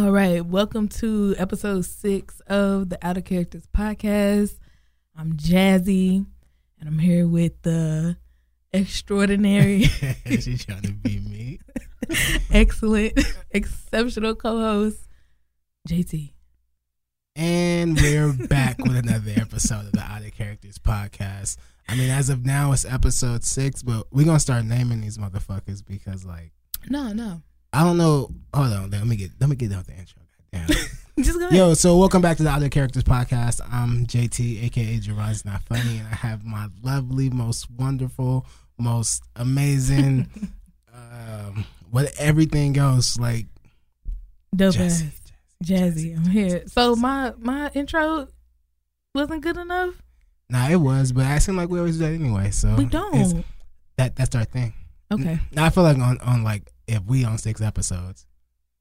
All right, welcome to episode six of the Out of Characters podcast. I'm Jazzy, and I'm here with the extraordinary, She's trying to be me. excellent, exceptional co-host JT. And we're back with another episode of the Out of Characters podcast. I mean, as of now, it's episode six, but we're gonna start naming these motherfuckers because, like, No, no, I don't know. Hold on, let me get let me get out the intro. Goddamn. just go ahead. Yo, so welcome back to the Out of Characters podcast. I'm JT, aka Jerron's Not Funny, and I have my lovely, most wonderful, most amazing, um, what everything else like Dope Jazzy. ass. Jazzy, I'm here. So my my intro wasn't good enough. Nah, it was, but I seem like we always do that anyway. So We don't. That that's our thing. Okay. Now I feel like on on like if we on six episodes,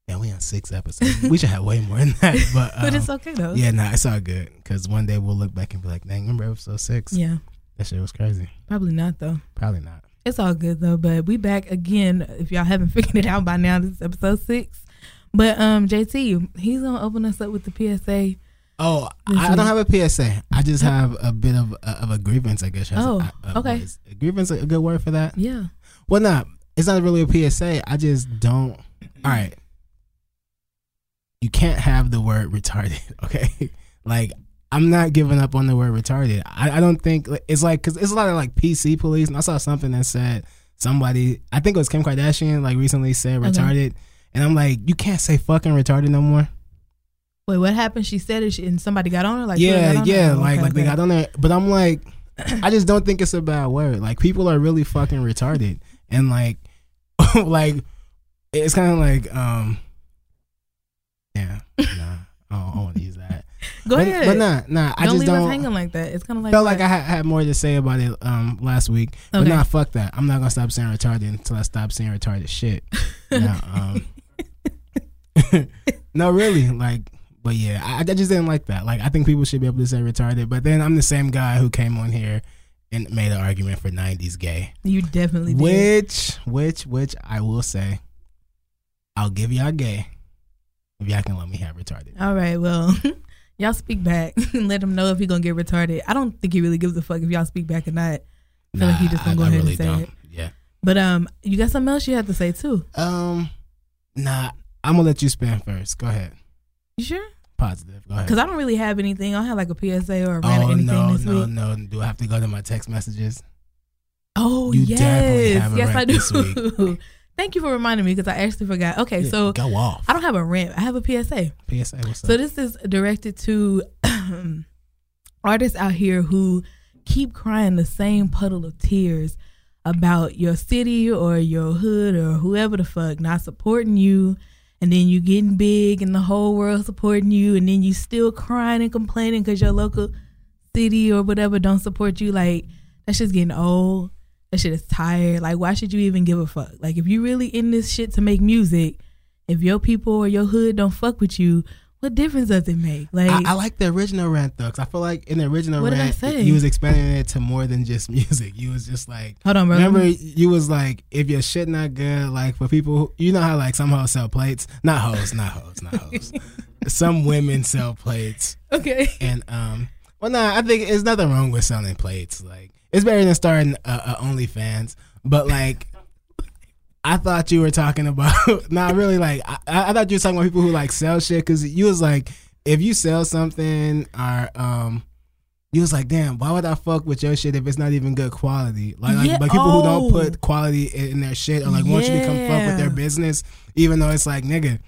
yeah, we on six episodes. we should have way more than that. But um, But it's okay though. yeah, nah, it's all good because one day we'll look back and be like, dang, remember episode six? Yeah. That shit was crazy. Probably not though. Probably not. It's all good though, but we back again. If y'all haven't figured it out by now, this is episode six. But um, JT, he's gonna open us up with the PSA. Oh, I, I don't have a PSA. I just have a bit of of a grievance, I guess. Oh, I- uh, okay. is a grievance a good word for that? Yeah. Well, not. It's not really a PSA. I just don't. All right. You can't have the word retarded. Okay. Like I'm not giving up on the word retarded. I, I don't think it's like because it's a lot of like PC police. And I saw something that said somebody. I think it was Kim Kardashian. Like recently said Okay. retarded, and I'm like, you can't say fucking retarded no more. Wait, what happened? She said it, she- and somebody got on her. Like, yeah, yeah. Like Okay, like they okay. got on there, but I'm like, I just don't think it's a bad word. Like people are really fucking retarded, and like, like it's kind of like, um, yeah, nah, I don't, want to use that. Go but, ahead. but nah, nah. I don't just leave don't. us hanging like that. It's kind of like felt like? I had, had more to say about it um last week, but Okay. nah, fuck that. I'm not gonna stop saying retarded until I stop saying retarded shit. Now, um, no, really, like, but yeah, I, I just didn't like that. Like, I think people should be able to say retarded, but then I'm the same guy who came on here and made an argument for '90s gay, you definitely did. which, which, which I will say, I'll give y'all gay if y'all can let me have retarded. All right, well, y'all speak back and let him know if he gonna get retarded. I don't think he really gives a fuck if y'all speak back or not. I feel like he just gonna go ahead and say it. Yeah. But um, you got something else you have to say too. Um, nah, I'm gonna let you spin first. Go ahead. You sure? Positive. Go ahead. Because I don't really have anything. I don't have like a PSA or a rant or oh anything no, this no, week. no! Do I have to go to my text messages? Oh You yes, yes I do. Thank you for reminding me because I actually forgot. Okay, Yeah, so go off. I don't have a rant. I have a PSA. PSA. What's So up? this is directed to um, artists out here who keep crying the same puddle of tears about your city or your hood or whoever the fuck not supporting you and then you getting big and the whole world supporting you and then you still crying and complaining because your local city or whatever don't support you like that shit's getting old. That shit is tired. Like why should you even give a fuck? Like if you really in this shit to make music if your people or your hood don't fuck with you what difference does it make like I, I like the original rant though, because I feel like in the original What did I rant, say? you was expanding it to more than just music. You was just like, hold on bro remember, you was like, if your shit not good, like for people, who, you know how like some hoes sell plates, not hoes, not hoes, not hoes. some women sell plates, okay and um, well, nah, I think there's nothing wrong with selling plates. Like it's better than starting a, a OnlyFans, but like. I thought you were talking about not really like I, I thought you were talking about people who like sell shit because you was like if you sell something or um you was like damn why would I fuck with your shit if it's not even good quality like like, Yeah, like people who don't oh. put quality in, their shit or like want you to come fuck with their business even though it's like nigga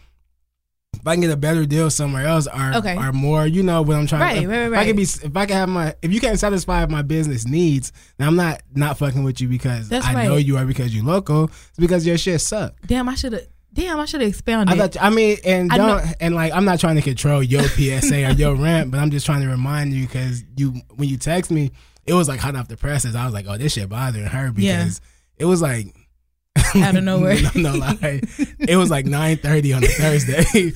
if I can get a better deal somewhere else or Okay. or more you know what I'm trying Right, if, right, if right, I can be if I can have my if you can't satisfy my business needs then I'm not not fucking with you because That's I know you are because you're local it's because your shit suck damn i should have damn i should have expounded I thought I mean and I don't and like I'm not trying to control your PSA or your rant, but I'm just trying to remind you because you when you text me, it was like hot off the presses. I was like, oh, this shit bothering her Yeah. because it was like Out of nowhere. no, no lie, it was like 9:30 on a Thursday.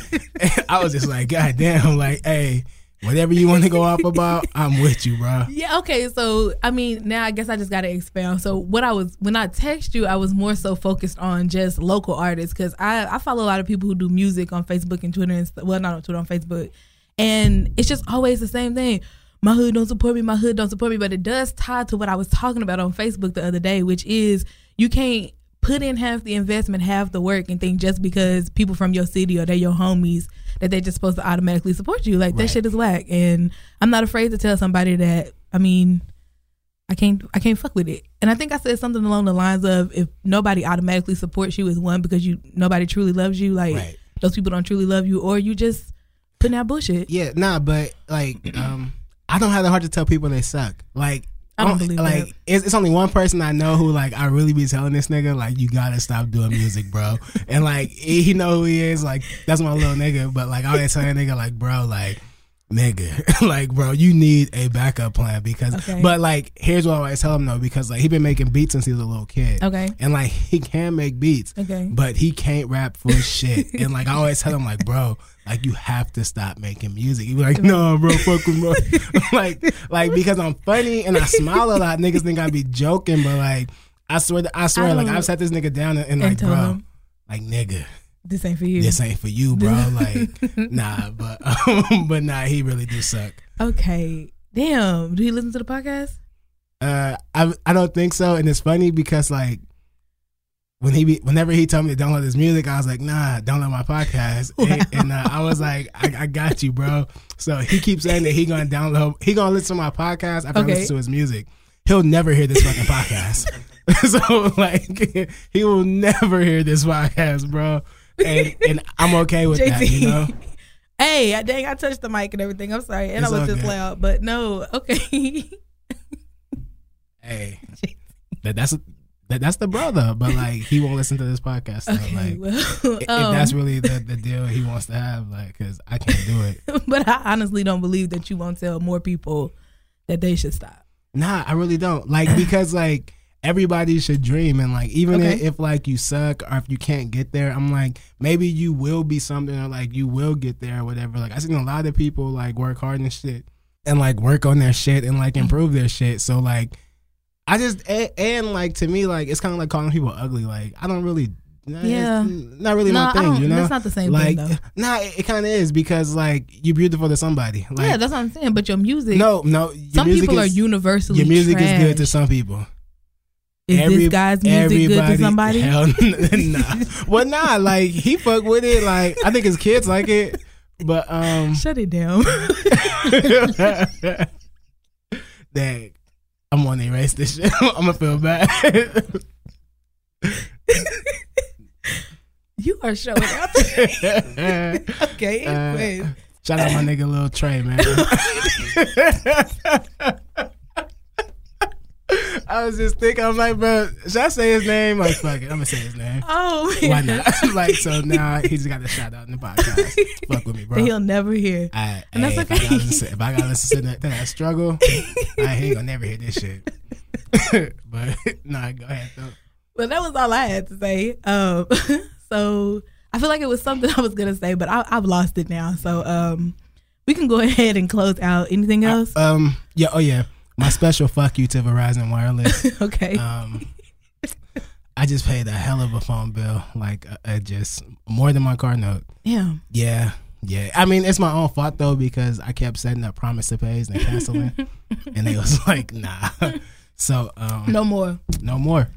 I was just like, god damn, like, hey. whatever you want to go off about, I'm with you, bro. Yeah, okay. So, I mean, now I guess I just got to expound. So, what I was, when I text you, I was more so focused on just local artists because I, I follow a lot of people who do music on Facebook and Twitter and stuff. Well, not on Twitter, on Facebook. And it's just always the same thing. My hood don't support me, my hood don't support me. But it does tie to what I was talking about on Facebook the other day, which is you can't put in half the investment, half the work, and think just because people from your city or they're your homies that they're just supposed to automatically support you. Like that shit is whack. And I'm not afraid to tell somebody that. I mean, I can't I can't fuck with it. And I think I said something along the lines of if nobody automatically supports you is one because you nobody truly loves you, like Right. those people don't truly love you, or you just putting out bullshit. Yeah, nah, but like, um, I don't have the heart to tell people they suck. Like, I don't on- believe like that. it's, it's only one person I know who like I really be telling this nigga like you gotta stop doing music, bro. and like he he know who he is. Like that's my little nigga. But like I always tell that nigga like, bro, like nigga, like bro, you need a backup plan because. Okay. But like here's what I always tell him though because like he been making beats since he was a little kid. Okay. And like he can make beats. Okay. But he can't rap for shit. and like I always tell him like, bro, like you have to stop making music. He be like, no, bro, fuck with me. like, like because I'm funny and I smile a lot, niggas think I be joking, but like I swear, that, I swear, I like I've sat this nigga down and, and like, bro, him. like nigga, This ain't for you. this ain't for you, bro. Like, nah, but um, but nah, he really do suck. Okay. Damn. Do you listen to the podcast? Uh, I I don't think so, and it's funny because like when he be, whenever he told me to download his music, I was like, nah, download my podcast, and, and uh, I was like, I, I got you, bro. So he keeps saying that he gonna download, he gonna listen to my podcast after Okay. I listen to his music. He'll never hear this fucking podcast. so like, he will never hear this podcast, bro. And and I'm okay with that, you know. hey, I dang, I touched the mic and everything. I'm sorry, and It's I was just good. loud, but no, okay. Hey, that that's that, that's the brother, but like he won't listen to this podcast. So, okay, like, well, if um, that's really the, the deal he wants to have, like, cause I can't do it. but I honestly don't believe that you won't tell more people that they should stop. Nah, I really don't. Like, because like everybody should dream, and like even Okay. if, like you suck or if you can't get there, I'm like maybe you will be something or like you will get there or whatever. Like I seen a lot of people like work hard and shit, and like work on their shit and like mm-hmm. improve their shit. So like. I just and, and like to me like it's kind of like calling people ugly. Like I don't really, Yeah. not really no, my thing. You know, that's not the same like thing though. nah it, it kind of is because like you're beautiful to somebody like yeah, that's what I'm saying. But your music, no no your some people are is, universally. your music is good to some people Is Every- this guy's music good to somebody? hell nah well nah like he fuck with it like I think his kids like it but um Shut it down. dang I'm gonna erase this shit I'm gonna feel bad you are showing up. okay, Uh, shout out my nigga Lil Trey man I was just thinking, I'm like, bro, should I say his name? Like, fuck it, I'm gonna say his name. Oh, Why not? like, so now he's got a shout out in the podcast. Fuck with me, bro. He'll never hear. I, And that's okay. If I gotta listen, if I gotta listen to that, that struggle, I ain't gonna never hear this shit. but nah, go ahead though. Well, that was all I had to say. Um, so I feel like it was something I was gonna say, but I, I've lost it now. So um, we can go ahead and close out. Anything else? Um, yeah, oh yeah, my special fuck you to Verizon Wireless. okay. Um, I just paid a hell of a phone bill, like uh, uh, just more than my car note. yeah. Yeah, yeah. I mean, it's my own fault though because I kept setting up promise to pays and canceling, and they was like, nah. So um, No more. no more.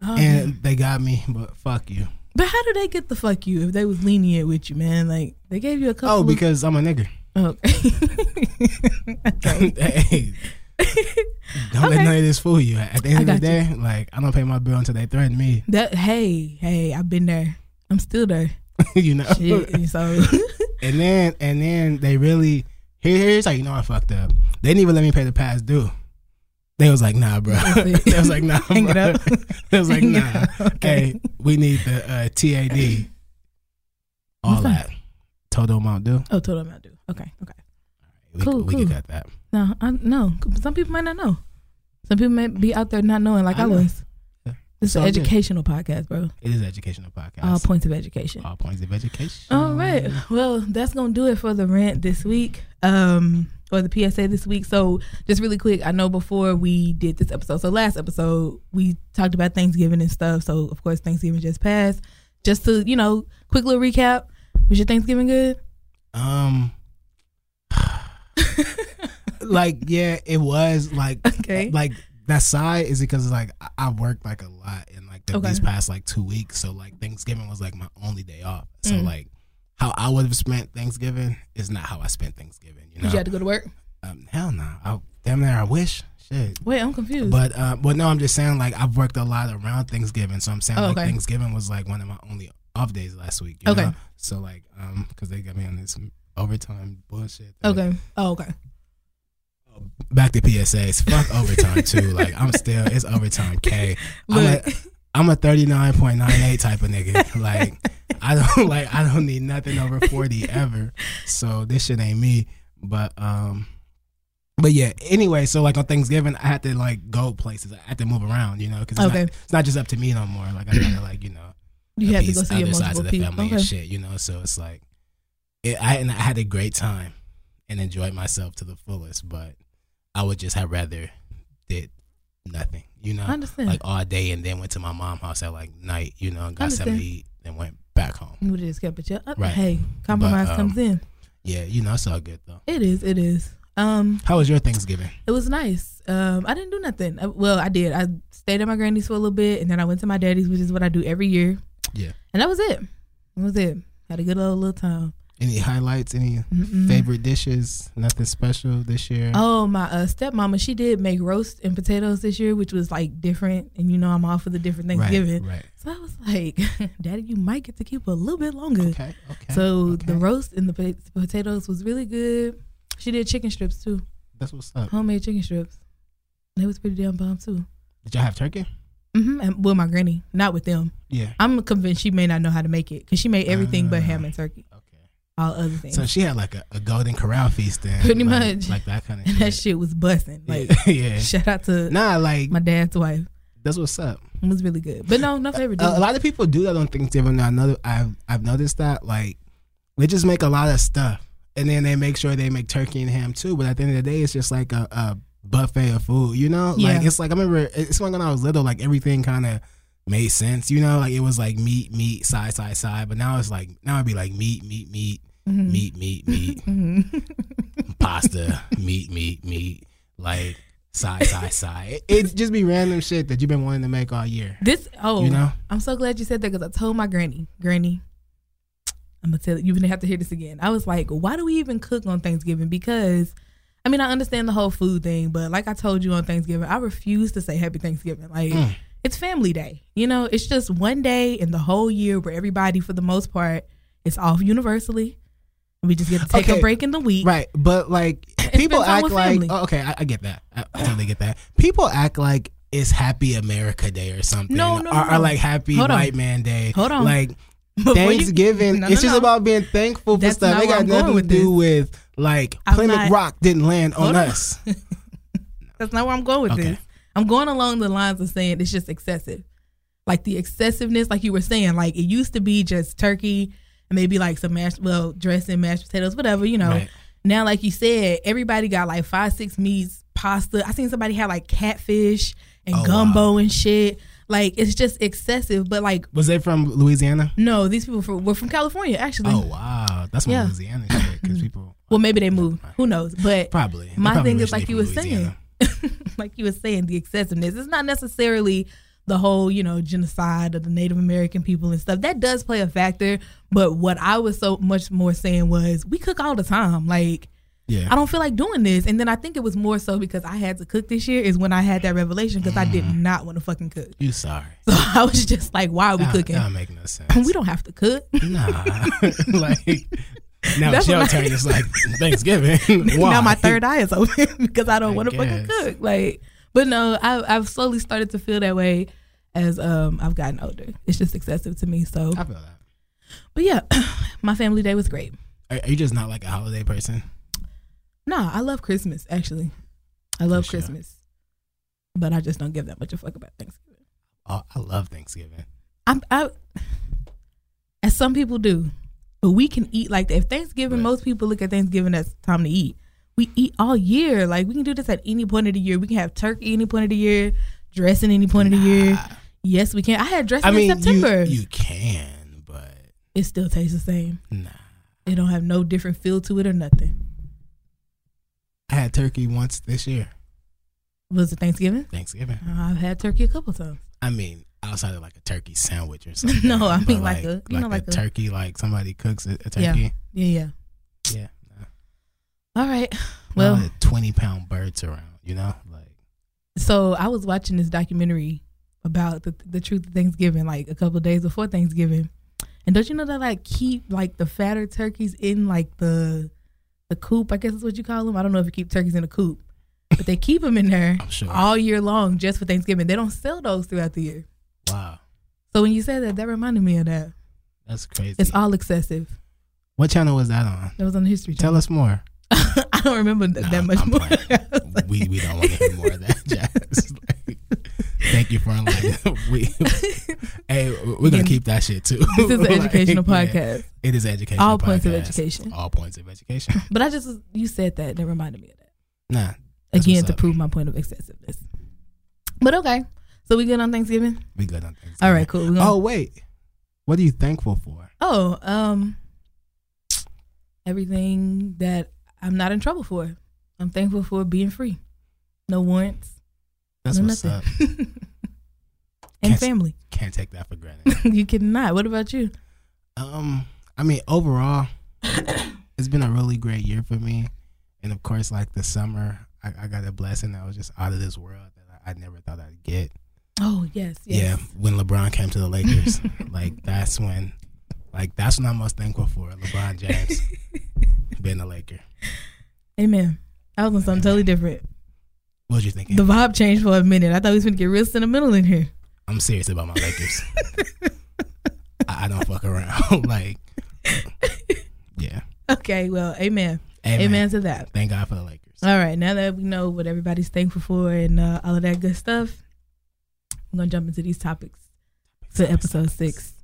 Oh, And they got me, but fuck you. but how did they get the fuck you if they was lenient with you, man? Like they gave you a couple. Oh, of- because I'm a nigga. Oh, okay. hey, don't let none of this fool you. At the end of the day, like I don't pay my bill until they threaten me. that hey hey, I've been there. I'm still there. you know. Shit, so And then and then they really here, here's how you know I fucked up. They didn't even let me pay the past due. They was like, nah, bro. They was like, nah, Hang it bro. up. they was like, Hang nah. Okay. Hey, we need the uh, TAD. All What's that? that. Total amount due. oh, total amount due. Okay, okay. We, Cool, we cool. can cut that. No, I no. Some people might not know. Some people might be out there not knowing, like I, I know. was. Yeah. This It's is an all good. educational podcast, bro. It is an educational podcast. All points of education. All points of education. All right. Well, that's gonna do it for the rant this week. Um, for the PSA this week. So just really quick, I know before we did this episode, so last episode we talked about Thanksgiving and stuff. So of course Thanksgiving just passed. Just to you know, quick little recap. Was your Thanksgiving good? Um, like yeah, it was like Okay. like that side is because like I- worked like a lot in like the, Okay. these past like two weeks, so like Thanksgiving was like my only day off. So Mm. like how I would have spent Thanksgiving is not how I spent Thanksgiving. You know, Did you have to go to work? um, hell no. I, damn near I wish. Shit. Wait, I'm confused. But uh, but no, I'm just saying like I've worked a lot around Thanksgiving, so I'm saying Oh, like okay. Thanksgiving was like one of my only off days last week. You Okay. Know? So like um because they got me on this overtime bullshit. thing. okay. Oh, okay. Back to PSAs. Fuck overtime too. Like I'm still it's overtime K. I'm Look, a I'm a 39.98 type of nigga. Like I don't like I don't need nothing over 40 ever. So this shit ain't me. But um but yeah, anyway, so like on Thanksgiving, I had to like go places. I had to move around, you know, because it's, Okay. not, it's not just up to me no more. Like I gotta like you know, you had to go see other sides multiple of the people. family Okay. and shit, you know. So it's like, it, I and I had a great time and enjoyed myself to the fullest. But I would just have rather did nothing, you know, I understand. like all day, and then went to my mom's house at like night, you know, and got something to eat, and went back home. you just kept it. Yeah. Right. Hey, compromise But, um, comes in. Yeah, you know, it's all good though. It is. It is. Um, How was your Thanksgiving? it was nice. Um, I didn't do nothing. Uh, Well, I did. I stayed at my granny's for a little bit, and then I went to my daddy's, which is what I do every year. Yeah. And that was it. That was it. Had a good old little time. Any highlights? Any Mm-mm. favorite dishes? Nothing special this year. Oh, my uh, stepmama, she did make roast and potatoes this year, which was like different. And you know, I'm all for the different Thanksgiving. Right, right. So I was like, Daddy, you might get to keep a little bit longer. Okay, okay. So okay. the roast and the po- potatoes was really good. She did chicken strips too, That's what's up. homemade chicken strips. They was pretty damn bomb too. Did y'all have turkey? Mm-hmm. And with my granny, not with them. Yeah. I'm convinced she may not know how to make it because she made everything but Ah. ham and turkey, Okay. All other things. So she had like a, a Golden Corral feast then. Pretty like, much. Like that kind of and shit. that shit was busting. Like, yeah. shout out to Nah, like my dad's wife. that's what's up. It was really good. But no, no favorite A, a lot of people do that on Thanksgiving. I know I've I've noticed that. Like they just make a lot of stuff, and then they make sure they make turkey and ham too. But at the end of the day, it's just like a, a buffet of food. You know, Yeah. like it's like I remember it's when I was little, like everything kind of made sense. You know, like it was like meat, meat, side, side, side. But now it's like now it'd be like meat, meat, meat, Mhm. meat, meat, meat, Mhm. pasta, meat, meat, meat, like side, side, side. It, it just be random shit that you've been wanting to make all year. This oh, You know? I'm so glad you said that because I told my granny, Granny, I'm gonna tell you, you're gonna have to hear this again. I was like, why do we even cook on Thanksgiving? Because I mean, I understand the whole food thing, but like I told you on Thanksgiving, I refuse to say Happy Thanksgiving. Like Mm. It's Family Day, you know. It's just one day in the whole year where everybody, for the most part, is off universally. We just get to take Okay. a break in the week. Right, but like people act like oh, okay, I, I get that. I, I totally get that. People act like it's Happy America Day or something. No, no, or, no. or like Happy Hold on. White Man Day. Hold on. Like Before you- Thanksgiving, No, it's no, just about being thankful for That's stuff. where got nothing to do this. with like Plymouth Rock didn't land on on. us. That's not where I'm going with Okay. this. I'm going along the lines of saying it's just excessive. Like the excessiveness, like you were saying, like it used to be just turkey and maybe like some mashed, well, dressing, mashed potatoes, whatever, you know. Right. Now, like you said, everybody got like five, six meats, pasta. I seen somebody have like catfish and Oh, gumbo and shit. Like it's just excessive. But like, Was they from Louisiana? no, these people from, were from California actually. Oh wow, that's Yeah. Louisiana shit. Because people Well, maybe they moved. Who knows? But probably. My probably thing is like you were saying. like you were saying the excessiveness. It's not necessarily the whole you know genocide of the native american people and stuff. That does play a factor. But what i was so much more saying was we cook all the time. Like Yeah. i don't feel like doing this. And then i think it was more so because i had to cook this year is when i had that revelation because i did mm. not want to fucking cook. You sorry. so i was just like why are we That, cooking? that make no sense. we don't have to cook. Nah, like now That's it's your what I- turn. It's like Thanksgiving. Now my third eye is open because I don't want to fucking cook. Like, but no, I, I've slowly started to feel that way as um I've gotten older. It's just excessive to me. So, I feel that. but yeah, my family day was great. Are, are you just not like a holiday person? Nah, I love Christmas. Actually, I love sure. Christmas, but I just don't give that much a fuck about Thanksgiving. Oh, I love Thanksgiving. I'm I, as some people do, but we can eat like that. If Thanksgiving, Right. most people look at Thanksgiving as time to eat. we eat all year. Like we can do this at any point of the year. We can have turkey any point of the year, dressing any point of the year. Yes, we can. I had dressing I mean, in September. you you can, but it still tastes the same. nah. It don't have no different feel to it or nothing. I had turkey once this year, Was it Thanksgiving? Thanksgiving. Uh, I've had turkey a couple times. I mean, outside of like a turkey sandwich or something. No, I mean like a- you know, like a, a- turkey, like somebody cooks a, a turkey. Yeah, yeah. Yeah. nah. All right. Well, a twenty pound birds around, you know, like so I was watching this documentary about the the truth of Thanksgiving, like a couple of days before Thanksgiving. And don't you know that like keep like the fatter turkeys in like the the coop? I guess is what you call them. I don't know if you keep turkeys in a coop, but they keep them in there sure. all year long just for Thanksgiving. They don't sell those throughout the year. Wow, So when you said that, that reminded me of that. that's crazy. It's all excessive. what channel was that on? That was on the History Channel. Tell us more. I don't remember th- Nah, that much I'm more. playing. we we don't want to hear more of that, Jazz. Like, thank you for enlightening. we, hey, we're gonna keep that shit too. this is an Like, educational yeah, podcast. it is educational. All points of education. All points of education. But I just you said that that reminded me of that Nah. again to up. prove my point of excessiveness. But okay, so we good on Thanksgiving. We good on things. All right, cool. We gonna- Oh wait, what are you thankful for? Oh, um, everything that I'm not in trouble for. I'm thankful for being free. No warrants. That's no what's up. nothing. and Can't- family. Can't take that for granted. you cannot. What about you? Um, I mean, overall, it's been a really great year for me, and of course, like the summer, I, I got a blessing that was just out of this world that I, I never thought I'd get. Oh yes, yes. Yeah, when LeBron came to the Lakers, like that's when, like that's when I'm most thankful for LeBron James being a Laker. Amen. I was on something totally different. What was you thinking? The vibe changed for a minute. I thought we was gonna get real sentimental in here. I'm serious about my Lakers. I, I don't fuck around. like, yeah. Okay, well, amen. Amen. Amen to that. Thank God for the Lakers. All right, now that we know what everybody's thankful for and uh, all of that good stuff, I'm gonna jump into these topics for episode six.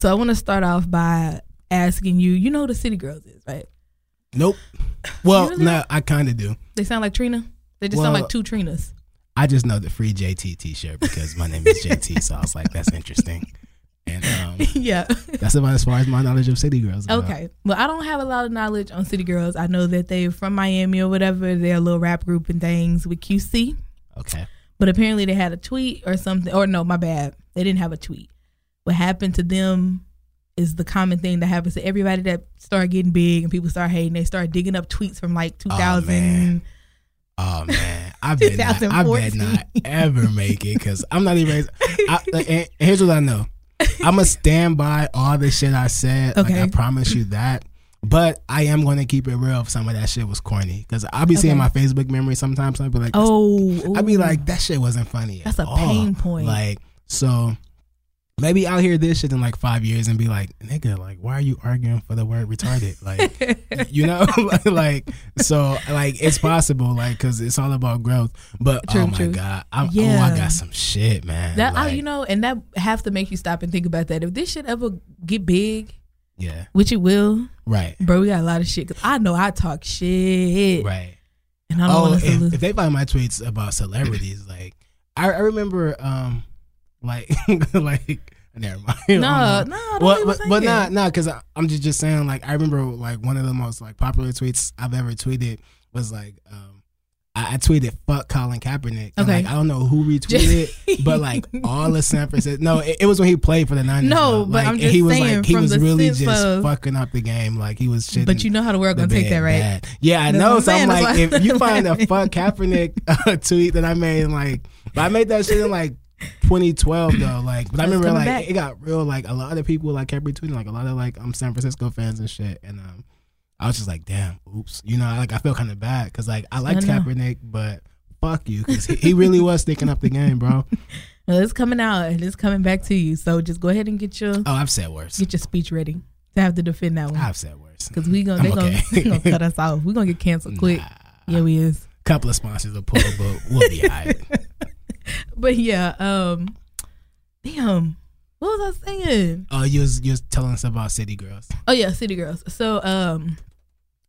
So I want to start off by asking you. You know who the City Girls is, right? Nope. Well, Really? no, I kind of do. They sound like Trina. They just sound like two Trinas. I just know the free JT T-shirt because my name is JT, so I was like, that's interesting. And um, yeah. that's about as far as my knowledge of City Girls. Okay. Well, I don't have a lot of knowledge on City Girls. I know that they're from Miami or whatever. They're a little rap group and things with QC. Okay. But apparently they had a tweet or something. Or no, my bad. They didn't have a tweet. What happened to them is the common thing that happens to everybody that start getting big and people start hating. They start digging up tweets from like 2000. man. Oh man, I bet not. I bet 2014. not ever make it because I'm not even. I, here's what I know. I'm gonna stand by all the shit I said. Like Okay. I promise you that. But I am gonna keep it real. If some of that shit was corny, because I'll be seeing my Facebook memory sometimes. I'll be like, oh, I'd be like, that shit wasn't funny. That's at a all. pain point. Like, so maybe I'll hear this shit in like five years and be like, nigga, like, why are you arguing for the word retarded? Like, you know, like, so like it's possible, like, cause it's all about growth. But True, oh my true. god, I'm, oh, I got some shit, man. that I, you know, and that have to make you stop and think about that. If this shit ever get big, yeah, which it will, right, bro, we got a lot of shit. Cause I know I talk shit, right. and I don't Oh, want to if, if they find my tweets about celebrities, like, I, I remember, um, like, like. Never mind. No, no, don't well, even but, but not not because I'm just just saying like I remember like one of the most like popular tweets I've ever tweeted was like um I, I tweeted fuck Colin Kaepernick. And, Okay. like, I don't know who retweeted it, but like all of San Francisco. No, it, it was when he played for the Niners. No, though. but I'm just he was saying like he was really just of- fucking up the game. Like he was shit. But you know how the world gonna take that, right? bad. Yeah, I That's know. So I'm like, That's if you find a fuck Kaepernick uh, tweet that I made, like, but I made that shit in like 2012 though. Like, but I remember like back. it got real. Like a lot of people like kept retweeting, like a lot of like um San Francisco fans and shit. And um, I was just like, damn, oops. You know, like I feel kind of bad because like I liked I know. Kaepernick, but fuck you because he, he really was sticking up the game, bro. Well, it's coming out and it's coming back to you. So just go ahead and get your Oh, I've said worse. get your speech ready to have to defend that one. I've said worse. Because we gonna they gonna, gonna cut us off. We are gonna get canceled quick. Yeah, we is. Couple of sponsors will pull, but we'll be alright. But yeah, um, damn, what was I saying? Oh, you was you was telling us about City Girls. Oh yeah, City Girls. So um,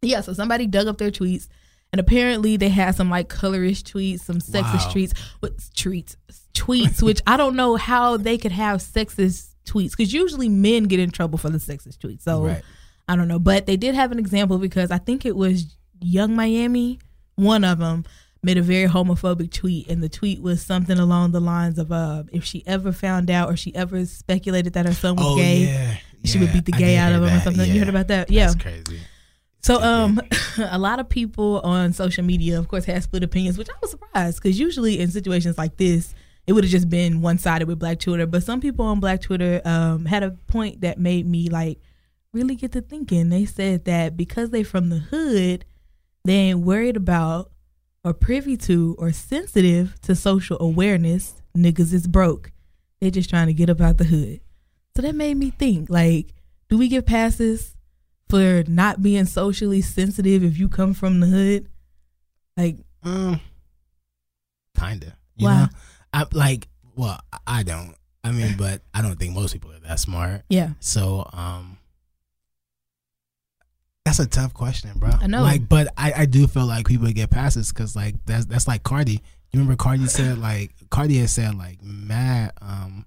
yeah, so somebody dug up their tweets And apparently they had some like colorist tweets, some sexist Wow. tweets, with treats, tweets, which I don't know how they could have sexist tweets because usually men get in trouble for the sexist tweets. So Right. I don't know, but they did have an example because I think it was Yung Miami, one of them made a very homophobic tweet, and the tweet was something along the lines of, uh, "If she ever found out or she ever speculated that her son was Oh gay, yeah. she would beat the gay out of him or that. something." You heard about that? Yeah. That's crazy. So, um, a lot of people on social media, of course, had split opinions, which I was surprised because usually in situations like this, it would have just been one sided with Black Twitter. But some people on Black Twitter um, had a point that made me like really get to thinking. They said that because they from the hood, they ain't worried about or privy to or sensitive to social awareness. Niggas is broke. They're just trying to get up out the hood. So that made me think like, do we give passes for not being socially sensitive if you come from the hood? Like, Um, kinda. You Why? know, I like. Well, I- don't. I mean, but I don't think most people are that smart. yeah, So, um, that's a tough question, bro. I know. Like, but I, I do feel like people get passes because like that's that's like Cardi. You remember Cardi said like Cardi had said like mad um,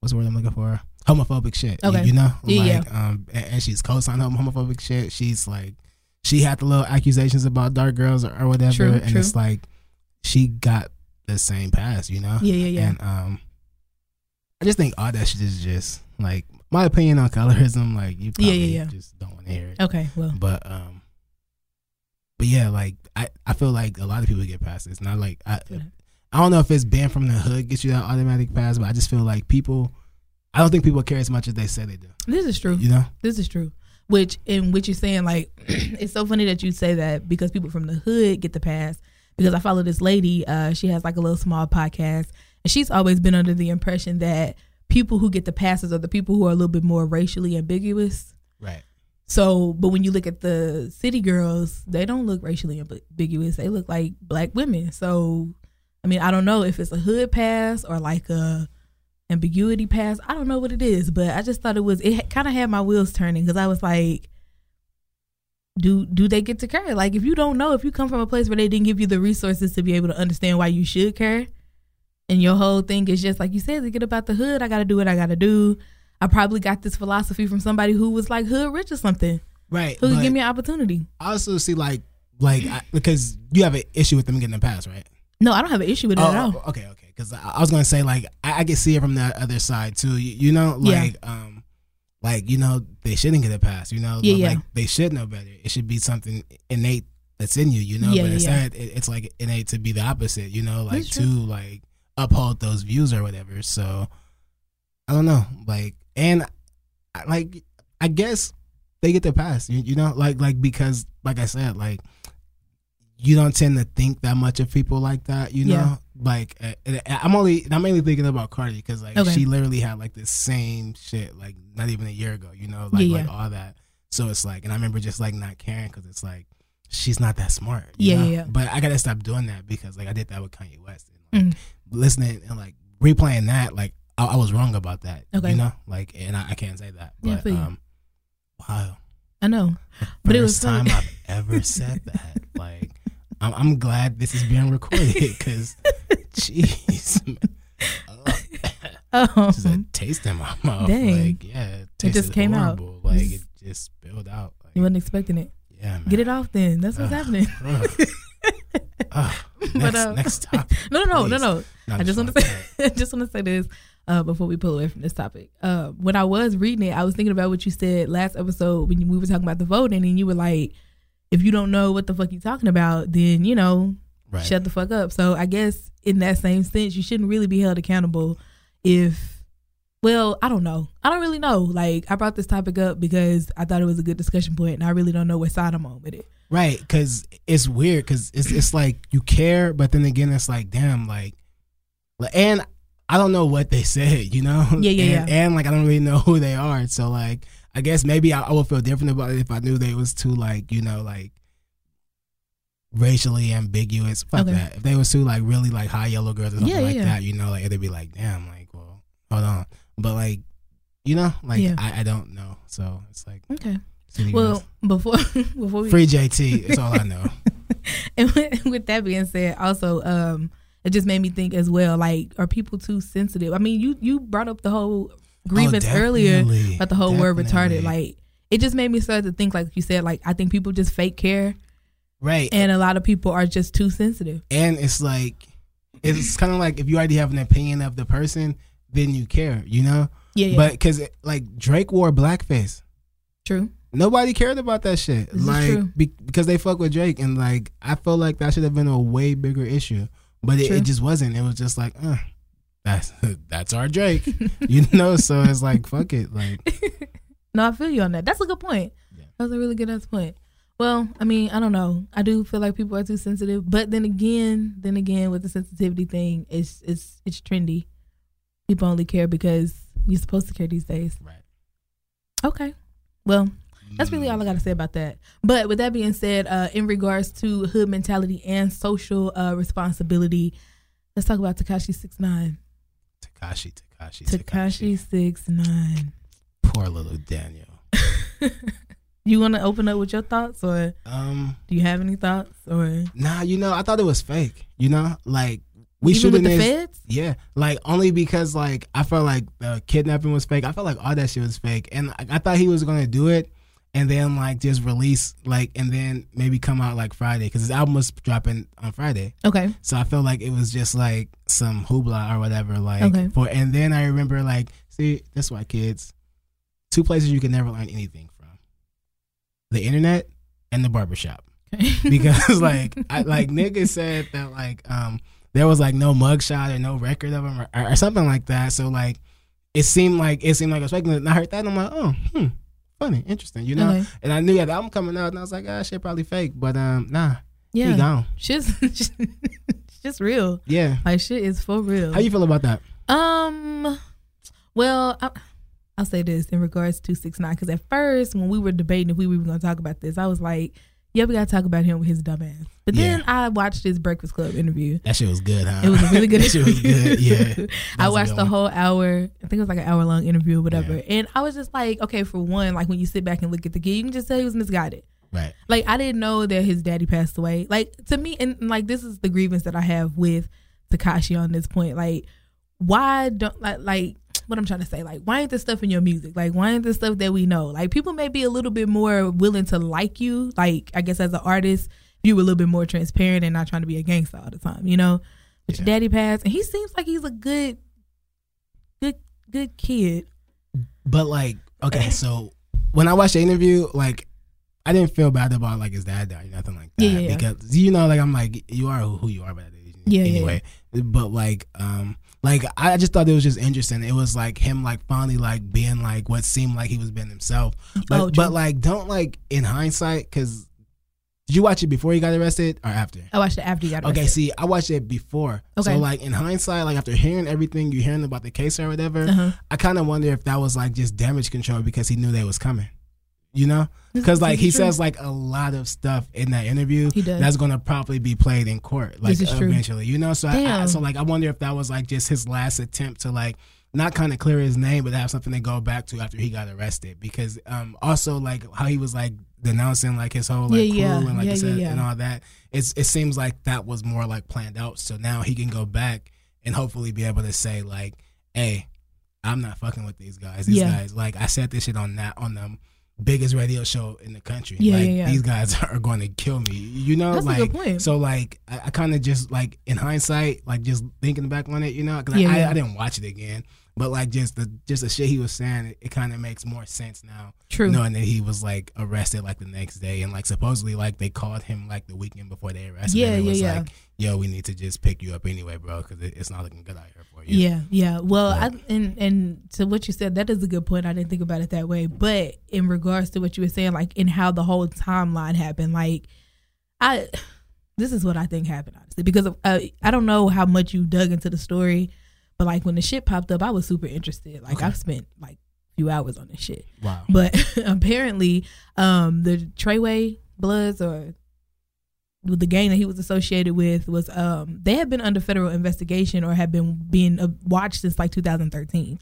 what's the word I'm looking for? Homophobic shit. You- Okay. You, know, Yeah, like um, and, and she's co-signed hom- homophobic shit. She's like, she had the little accusations about dark girls or, or whatever, True, and true. it's like she got the same pass. You know? yeah, yeah, yeah. And um, I just think all that shit is just like my opinion on colorism. Like you Yeah, probably yeah, yeah. just don't want to hear it. okay, well, But um, but yeah, like I, I feel like a lot of people get past this. Not like I I don't know if it's being from the hood gets you that automatic pass, but I just feel like people. I don't think people care as much as they say they do. this is true. You know? This is true. Which in which you're saying like it's so funny that you say that because people from the hood get the pass. Because I follow this lady, uh, she has like a little small podcast, and she's always been under the impression that people who get the passes are the people who are a little bit more racially ambiguous. Right. So, but when you look at the city girls, they don't look racially ambiguous. They look like black women. So, I mean, I don't know if it's a hood pass or like a ambiguity pass. I don't know what it is, but I just thought it was. It kind of had my wheels turning because I was like, do do they get to care? Like, if you don't know, if you come from a place where they didn't give you the resources to be able to understand why you should care, and your whole thing is just like you said, to get about the hood, I got to do what I got to do. I probably got this philosophy from somebody who was like hood rich or something Right. who could give me an opportunity. I also see like like I, because you have an issue with them getting the pass, right? No, I don't have an issue with it at oh, all. Oh, okay, okay. Because I, I was gonna say like I, I can see it from the other side too. You, you know, Yeah. like um, like you know they shouldn't get a pass. You know, Yeah, But, yeah. like they should know better. It should be something innate that's in you. You know, Yeah, but yeah, instead it, it's like innate to be the opposite. You know, like to like uphold those views or whatever. So I don't know, like and like I guess they get the pass. You, you know, like like because like I said, like you don't tend to think that much of people like that. You know, Yeah. Like uh, I'm only I'm mainly thinking about Cardi because like Okay. she literally had like the same shit like not even a year ago. You know, like Yeah, like all that. So it's like, and I remember just like not caring because it's like she's not that smart. you Yeah, know? yeah, yeah. But I gotta stop doing that because like I did that with Kanye West. And, like, Mm. Listening and like replaying that, like I, I was wrong about that. Okay. You know, like and I, I can't say that. Yeah, But you. um, wow. I know, but it was First time. I've ever said that. Like, I'm, I'm glad this is being recorded because, jeez. Oh, just a Um, taste in my mouth. Dang. Like, yeah, it, just tasted came out. Like, it just spilled out. Like, you wasn't expecting it. yeah, man. Get it off then. That's what's Ugh. happening. Ugh. But, next, uh, next topic. No, no, no, no, no. I just want to say, just want to say this uh, before we pull away from this topic. Uh, when I was reading it, I was thinking about what you said last episode when we were talking about the voting, and you were like, "If you don't know what the fuck you're talking about, then you know, Right. shut the fuck up." So I guess in that same sense, you shouldn't really be held accountable if. Well, I don't know. I don't really know. Like, I brought this topic up because I thought it was a good discussion point, and I really don't know what side I'm on with it. Right, because it's weird. Because it's it's like you care, but then again, it's like damn, like, like- and I don't know what they said, you know. Yeah, yeah, and, yeah. And like I don't really know who they are, so like I guess maybe I, I would feel different about it if I knew they was too like you know like racially ambiguous. Fuck Okay. that. If they was too like really like high yellow girls or something Yeah, like yeah. that, you know, like they'd be like, damn, like well, hold on, but like. You know, like Yeah. I, I don't know, so it's like Okay. Well, before before we free JT. It's all I know. and with, with that being said, also, um, it just made me think as well. Like, are people too sensitive? I mean, you you brought up the whole grievance earlier Oh, definitely, about the whole word retarded. Like, it just made me start to think, like you said, like I think people just fake care, right. and a lot of people are just too sensitive. and it's like it's kind of like if you already have an opinion of the person then you care you know Yeah, yeah. but because like drake wore blackface true. nobody cared about that shit This is like true. be, because they fuck with drake and like i feel like that should have been a way bigger issue but it, it just wasn't it was just like uh, that's that's our drake you know so it's like fuck it like No, I feel you on that. That's a good point. Yeah. That was a really good ass point. Well, I mean, I don't know. I do feel like people are too sensitive, but then again, then again, with the sensitivity thing, it's it's it's trendy. People only care because you're supposed to care these days. right Okay. Well, that's really all I got to say about that. But with that being said, uh, in regards to hood mentality and social uh, responsibility, let's talk about Tekashi Six Nine. tekashi tekashi Tekashi Six Nine. poor little daniel You want to open up with your thoughts, or um do you have any thoughts, or Nah, you know, I thought it was fake. You know, like we even shooting with the this. feds? Yeah, like only because like I felt like the kidnapping was fake. I felt like all that shit was fake, and I, I thought he was gonna do it, and then like just release like, and then maybe come out like Friday because his album was dropping on Friday. Okay. So I felt like it was just like some hoopla or whatever. Like Okay. for, and then I remember like, see, that's why kids, two places you can never learn anything the internet and the barbershop because like I like niggas said that like um there was like no mugshot or no record of him or, or something like that. So like it seemed like it seemed like I was it. And I heard that and I'm like, oh, hmm, funny, interesting, you know. Okay. And I knew that album coming out and I was like, ah, shit probably fake, but um, nah, he yeah, gone. shit's just real. Yeah. Like shit is for real. How you feel about that? Um, well, I, I'll say this in regards to six nine because at first when we were debating if we were going to talk about this, I was like, "Yeah, we got to talk about him with his dumb ass." But then I watched his Breakfast Club interview. That shit was good, huh? It was a really good that shit was good. Yeah. I That was a watched the whole hour. I think it was like an hour long interview or whatever. Yeah. And I was just like, okay, for one, like when you sit back and look at the kid, you can just tell he was misguided. Right. Like I didn't know that his daddy passed away. Like to me, and and, like this is the grievance that I have with Tekashi on this point. Like, why don't like like what I'm trying to say? Like, why ain't this stuff in your music? Like, why ain't this stuff that we know? Like, people may be a little bit more willing to like you. Like, I guess as an artist, you were a little bit more transparent and not trying to be a gangster all the time. You know, but your daddy passed, and he seems like he's a good, good, good kid. But like, okay, so when I watched the interview, like I didn't feel bad about like his dad dying, nothing like that. Yeah, yeah, yeah. Because you know, like I'm like, you are who you are by that age. Yeah, yeah, Anyway. But like, um, like I just thought it was just interesting. It was like him like finally like being like what seemed like he was being himself. But Oh, but like don't like in hindsight, because did you watch it before he got arrested or after? I watched it after he got arrested. Okay, see, I watched it before. Okay. So like in hindsight, like after hearing everything you're hearing about the case or whatever, Uh-huh. I kind of wonder if that was like just damage control because he knew they was coming. You know, because like he true. says like a lot of stuff in that interview that's gonna probably be played in court, like is true. eventually. You know, so I, I, so like I wonder if that was like just his last attempt to like not kind of clear his name, but have something to go back to after he got arrested. Because um also like how he was like denouncing like his whole like Yeah, yeah. crew and like Yeah, said yeah, and all that. It's it seems like that was more like planned out. So now he can go back and hopefully be able to say like, hey, I'm not fucking with these guys. These guys like I said this shit on that on the biggest radio show in the country. Yeah, like yeah, yeah. these guys are going to kill me. You know, That's a like good point. so like I, I kind of just like in hindsight, like just thinking back on it, you know, because Yeah, I, yeah. I didn't watch it again, but like just the just the shit he was saying, it, it kind of makes more sense now. True. Knowing that he was like arrested like the next day and like supposedly like they called him like the weekend before they arrested Yeah, him. It yeah, was yeah. like, yo, we need to just pick you up anyway, bro, because it, it's not looking good out here for you. Yeah, yeah. Well, I, and and to what you said, that is a good point. I didn't think about it that way. But in regards to what you were saying, like in how the whole timeline happened, like I, this is what I think happened honestly, because of, uh, I don't know how much you dug into the story, but like when the shit popped up, I was super interested. Like Okay. I've spent like a few hours on this shit. Wow. But apparently, um, the Treyway Bloods or the gang that he was associated with was um they had been under federal investigation or had been being uh, watched since like 2013.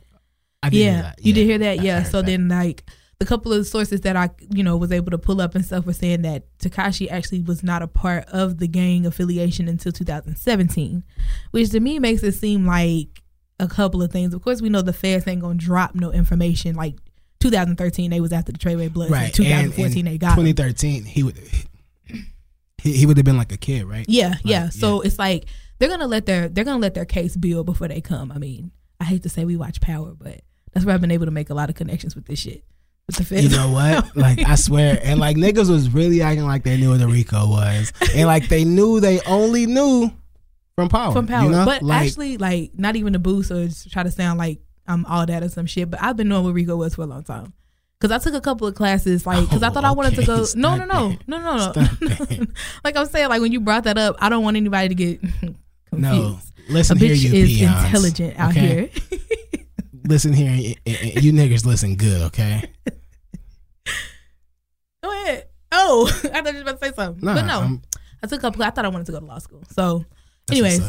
I did yeah, hear that. you did hear that. I Yeah. So that. then like the couple of sources that I, you know, was able to pull up and stuff were saying that Tekashi actually was not a part of the gang affiliation until 2017, which to me makes it seem like a couple of things. Of course, we know the feds ain't gonna drop no information. Like 2013, they was after the Treyway Bloods. Right. In 2014, and, and they got him. 2013. He would he, he would have been like a kid, right? Yeah, yeah. Like, So it's like they're gonna let their they're gonna let their case build before they come. I mean, I hate to say we watch Power, but that's where I've been able to make a lot of connections with this shit. With the feds. You know what? Like I swear, and like niggas was really acting like they knew what the RICO was, and like they knew they only knew from power. from Power, you know? but like, actually, like not even to boost or try to sound like I'm all that or some shit. But I've been knowing what RICO was for a long time. Cause I took a couple of classes, like, cause I oh, thought I wanted to go. No, no, no, no, no, no. Like I'm saying, like when you brought that up, I don't want anybody to get confused. no, A listen here, bitch you is peons. intelligent out okay? here. Listen here, you niggas listen good, okay? Go ahead. Oh, I thought you were about to say something. Nah, but no, I'm- I took up. I thought I wanted to go to law school. So, that's anyways,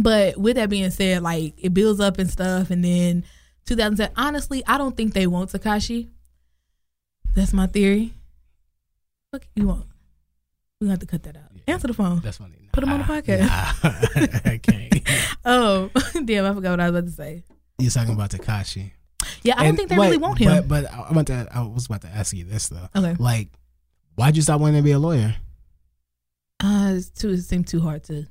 but with that being said, like it builds up and stuff, and then 2010. Honestly, I don't think they want Tekashi. That's my theory. What you want? We have to cut that out. Yeah. Answer the phone. That's funny. Put 'em on the Nah, podcast. Nah, okay. Oh, damn! I forgot what I was about to say. You're talking about Tekashi? Yeah, I don't think they wait, really want him. But, but I want to. I was about to ask you this though. okay. Like, why'd you stop wanting to be a lawyer? Uh, it's too. It seemed too hard to.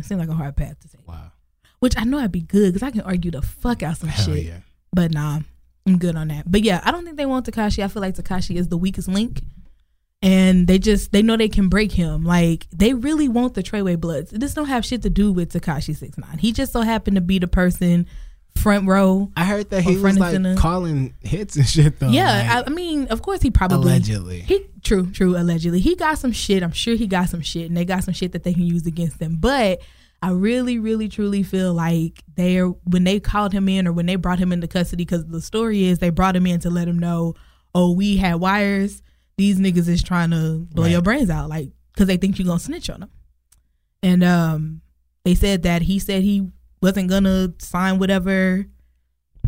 It seemed like a hard path to take. Wow. Which I know I'd be good because I can argue the fuck out some Hell shit. yeah. But nah, I'm good on that. But yeah, I don't think they want Tekashi. I feel like Tekashi is the weakest link. And they just they know they can break him. Like they really want the Treyway Bloods. This don't have shit to do with Tekashi Six Nine. He just so happened to be the person front row. I heard that he was like center. calling hits and shit though. yeah, like, I, I mean, of course he probably allegedly. He true, true, allegedly. He got some shit. I'm sure he got some shit and they got some shit that they can use against them. But I really, really, truly feel like they're when they called him in or when they brought him into custody, because the story is they brought him in to let him know, oh, we had wires. These niggas is trying to blow Right. your brains out, like, because they think you're gonna snitch on them. And um, they said that he said he wasn't gonna sign whatever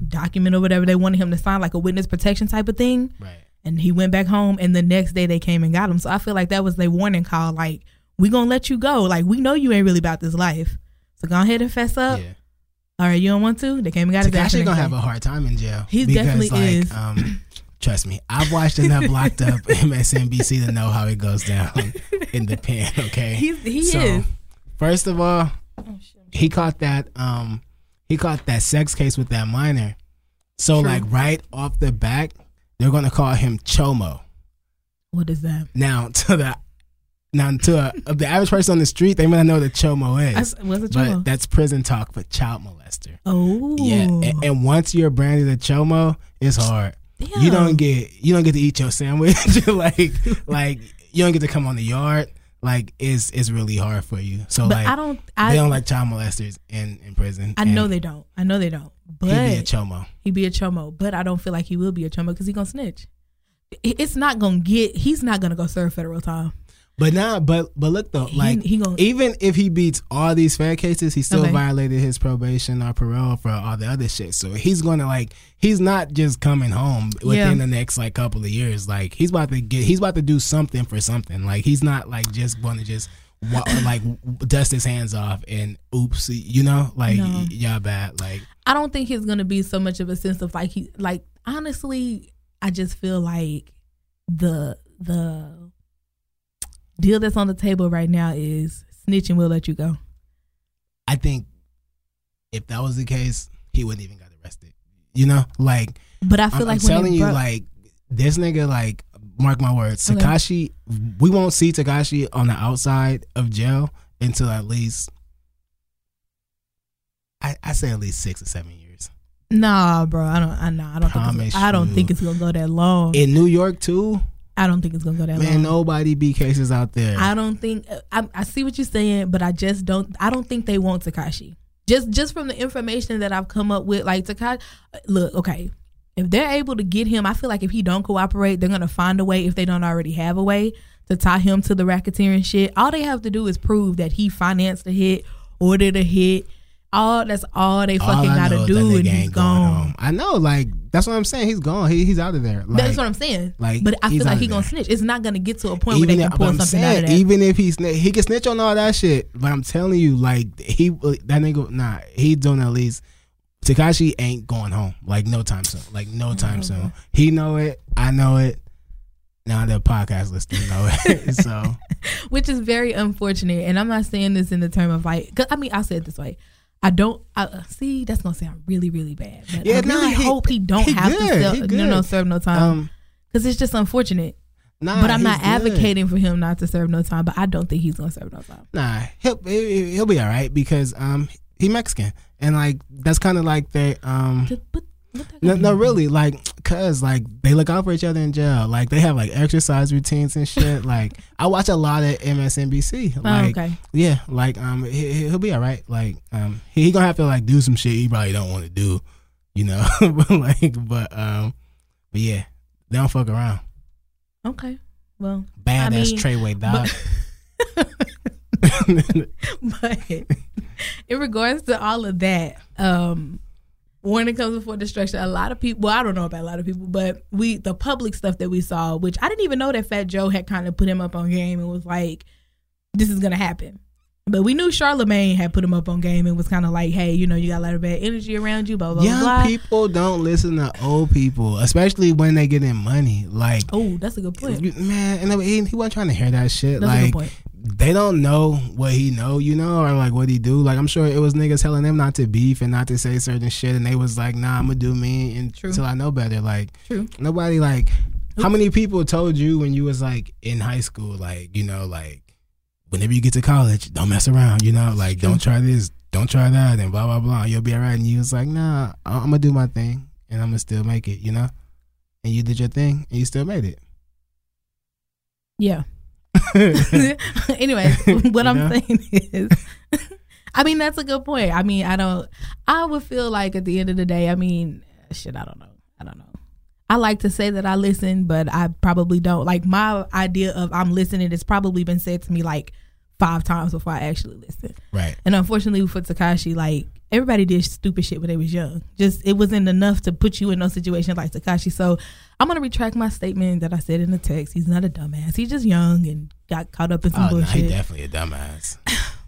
document or whatever they wanted him to sign, like a witness protection type of thing right. and he went back home and the next day they came and got him so i feel like that was their warning call like we gonna let you go like we know you ain't really about this life so go ahead and fess up yeah. all right you don't want to they came and got his ass the Tekashi gonna day. have a hard time in jail. He because, definitely like, is. Um, trust me, I've watched enough locked up MSNBC to know how it goes down in the pen. Okay, He's, he so is first of all, oh, shit. He caught that um he caught that sex case with that minor. So True. like right off the back, they're gonna call him Chomo. what is that Now to the now to a, the average person on the street, they might not know what Chomo I, is, what's a but chomo that's prison talk for child molester. oh Yeah, and, and once you're branded a Chomo, it's hard. Damn. You don't get you don't get to eat your sandwich. like like you don't get to come on the yard. Like it's it's really hard for you. So but like i don't they i don't like child molesters in in prison. i know they don't i know they don't but he'd be a chomo. he be a chomo but i don't feel like he will be a chomo because he gonna snitch it's not gonna get he's not gonna go serve federal time But now, but but look though, like he gonna- even if he beats all these fair cases, he still Okay. violated his probation or parole for all the other shit. So he's gonna like he's not just coming home within Yeah. the next like couple of years. Like he's about to get he's about to do something for something. Like he's not like just going to just like dust his hands off and oops, you know, like No. y'all bad. Like I don't think it's gonna be so much of a sense of like he like honestly, I just feel like the the deal that's on the table right now is snitching will let you go. I think if that was the case, he wouldn't even got arrested. You know, like But I feel I'm, like I'm telling you, like this nigga, like mark my words, Okay. Tekashi. We won't see Tekashi on the outside of jail until at least, I, I say at least six or seven years. nah, bro, I don't, I know, I don't think, I don't think it's gonna go that long. In New York too, I don't think it's gonna go that man, long. nobody beat cases out there. I don't think I, I see what you're saying, but I just don't. I don't think they want Tekashi. Just just from the information that I've come up with, like Tekashi. Look, okay, if they're able to get him, I feel like if he don't cooperate, they're gonna find a way. If they don't already have a way to tie him to the racketeering shit, all they have to do is prove that he financed the hit, ordered a hit, all that's all they All fucking gotta do and he's gone. I know, like that's what I'm saying. He's gone. He, he's out of there. Like, That's what I'm saying. like, but I feel like out he gonna snitch. It's not gonna get to a point where they even can if, pull something out of that. even if he's he can snitch on all that shit, but I'm telling you, like he that nigga, nah, he doing at least. Tekashi ain't going home, like no time soon, like no time soon. He know it, I know it. Now the podcast listeners know it. so which is very unfortunate. And I'm not saying this in the term of like, cause I mean, I'll say it this way. I don't I, see. That's gonna sound really, really bad. But Yeah, I really he- hope he don't he have good, to sell, no, no, serve no time um, because it's just unfortunate. nah, but I'm not good. advocating for him not to serve no time. But I don't think he's gonna serve no time. Nah, he'll he'll be all right because um he Mexican and like that's kind of like they um Just- but no, no really like cuz like they look out for each other in jail. Like they have like exercise routines and shit. Like I watch a lot of MSNBC like oh, okay. yeah like um he, he'll be all right like um he, he gonna have to like do some shit he probably don't want to do you know? But like but um but yeah they don't fuck around. Okay. Well, badass mean, Treyway dog. But in regards to all of that, um, when it comes before destruction, a lot of people. Well, I don't know about a lot of people, but we the public stuff that we saw, which I didn't even know that Fat Joe had kind of put him up on game and was like, "This is gonna happen." But we knew Charlemagne had put him up on game and was kind of like, "Hey, you know, you got a lot of bad energy around you." Blah blah Young blah. people don't listen to old people, especially when they get in money. Like, Oh, that's a good point. man, and he, he wasn't trying to hear that shit. That's a good like, point. They don't know what he know, you know, or like what he do. Like, I'm sure it was niggas telling them not to beef and not to say certain shit, and they was like, "Nah, I'm gonna do me and- True. until I know better." Like, True. nobody like. How many people told you when you was like in high school, like you know, like whenever you get to college, don't mess around, you know, like True. don't try this, don't try that, and blah blah blah. You'll be alright. And you was like, nah, I'm gonna do my thing, and I'm gonna still make it, you know. And you did your thing, and you still made it. Yeah. anyway, what You I'm know? saying is, I mean, that's a good point. I mean, I don't, I would feel like at the end of the day, I mean, shit, I don't know. I don't know. I like to say that I listen, but I probably don't. Like, my idea of I'm listening has probably been said to me like five times before I actually listen. right. And unfortunately for Tekashi, like everybody did stupid shit when they was young. Just it wasn't enough to put you in no situation like Tekashi. So I'm gonna retract my statement that I said in the text. He's not a dumbass. He's just young and got caught up in some Oh, nah, he bullshit. definitely a dumbass.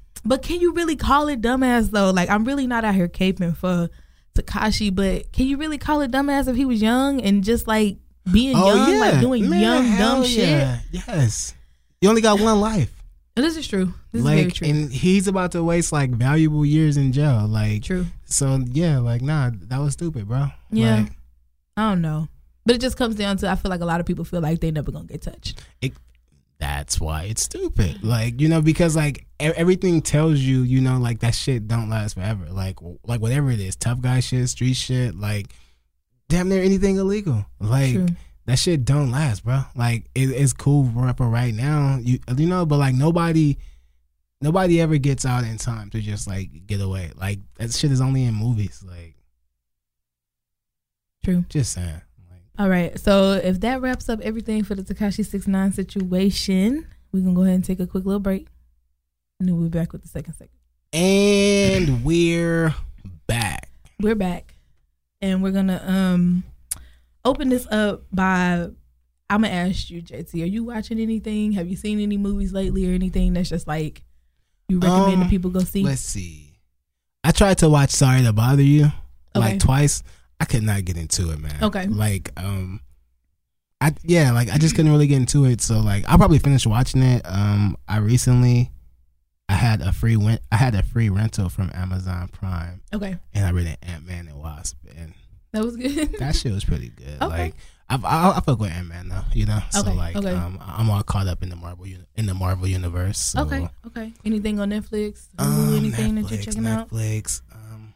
but can you really call it dumbass though? Like I'm really not out here caping for Tekashi, but can you really call it dumbass if he was young and just like being oh, young, like doing Oh, Man, young dumb shit? Yes. You only got one life. And this is true. This is very like, true. and he's about to waste like valuable years in jail. Like, true. so yeah, like, nah, that was stupid, bro. Yeah. Like, I don't know. But it just comes down to I feel like a lot of people feel like they never gonna get touched. that's why it's stupid. Like, you know, because like everything tells you, you know, like that shit don't last forever. Like, like whatever it is, tough guy shit, street shit, like damn near anything illegal. Like True. That shit don't last, bro. Like it, it's cool for, for right now, you you know, but like nobody. Nobody ever gets out in time to just like get away. Like that shit is only in movies. Like, True. just saying. Like, All right. So if that wraps up everything for the Tekashi Six Nine situation, we can go ahead and take a quick little break, and then we'll be back with the second segment. and we're back. We're back, and we're gonna um open this up by. I'm gonna ask you, JT. Are you watching anything? Have you seen any movies lately, or anything that's just like you recommend Um, that people go see? Let's see. I tried to watch Sorry to Bother You Okay. like twice. I could not get into it, man. Okay. Like, um, I yeah, like I just couldn't really get into it. So like, I'll probably finish watching it. Um, I recently, I had a free went. I had a free rental from Amazon Prime, Okay, and I read an Ant Man and Wasp, and that was good. that shit was pretty good. Okay. Like. I, I, I fuck with Ant Man though, you know. So Okay, like, okay. um, I'm all caught up in the Marvel in the Marvel universe. So, okay, okay. Anything on Netflix? Um, anything that you're Netflix, checking out? Netflix, um,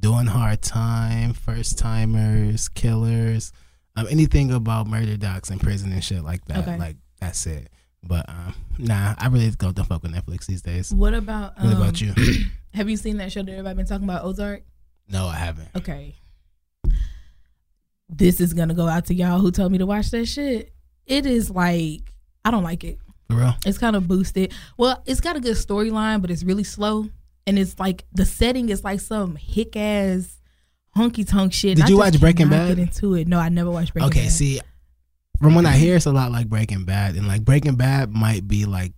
doing hard time, first timers, killers, um, anything about murder docs and prison and shit like that. Okay. Like that's it. But um, nah, I really don't, don't fuck with Netflix these days. What about? What um, about you? Have you seen that show that everybody been talking about, Ozark? no, I haven't. Okay. This is gonna go out to y'all who told me to watch that shit. It is like I don't like it. For real? It's kind of boosted. Well, it's got a good storyline, but it's really slow. and it's like the setting is like some hick ass honky tonk shit. Did you watch Breaking Bad? Get into it. No, I never watched Breaking okay, Bad. see, from what I hear, it's a lot like Breaking Bad, and like Breaking Bad might be like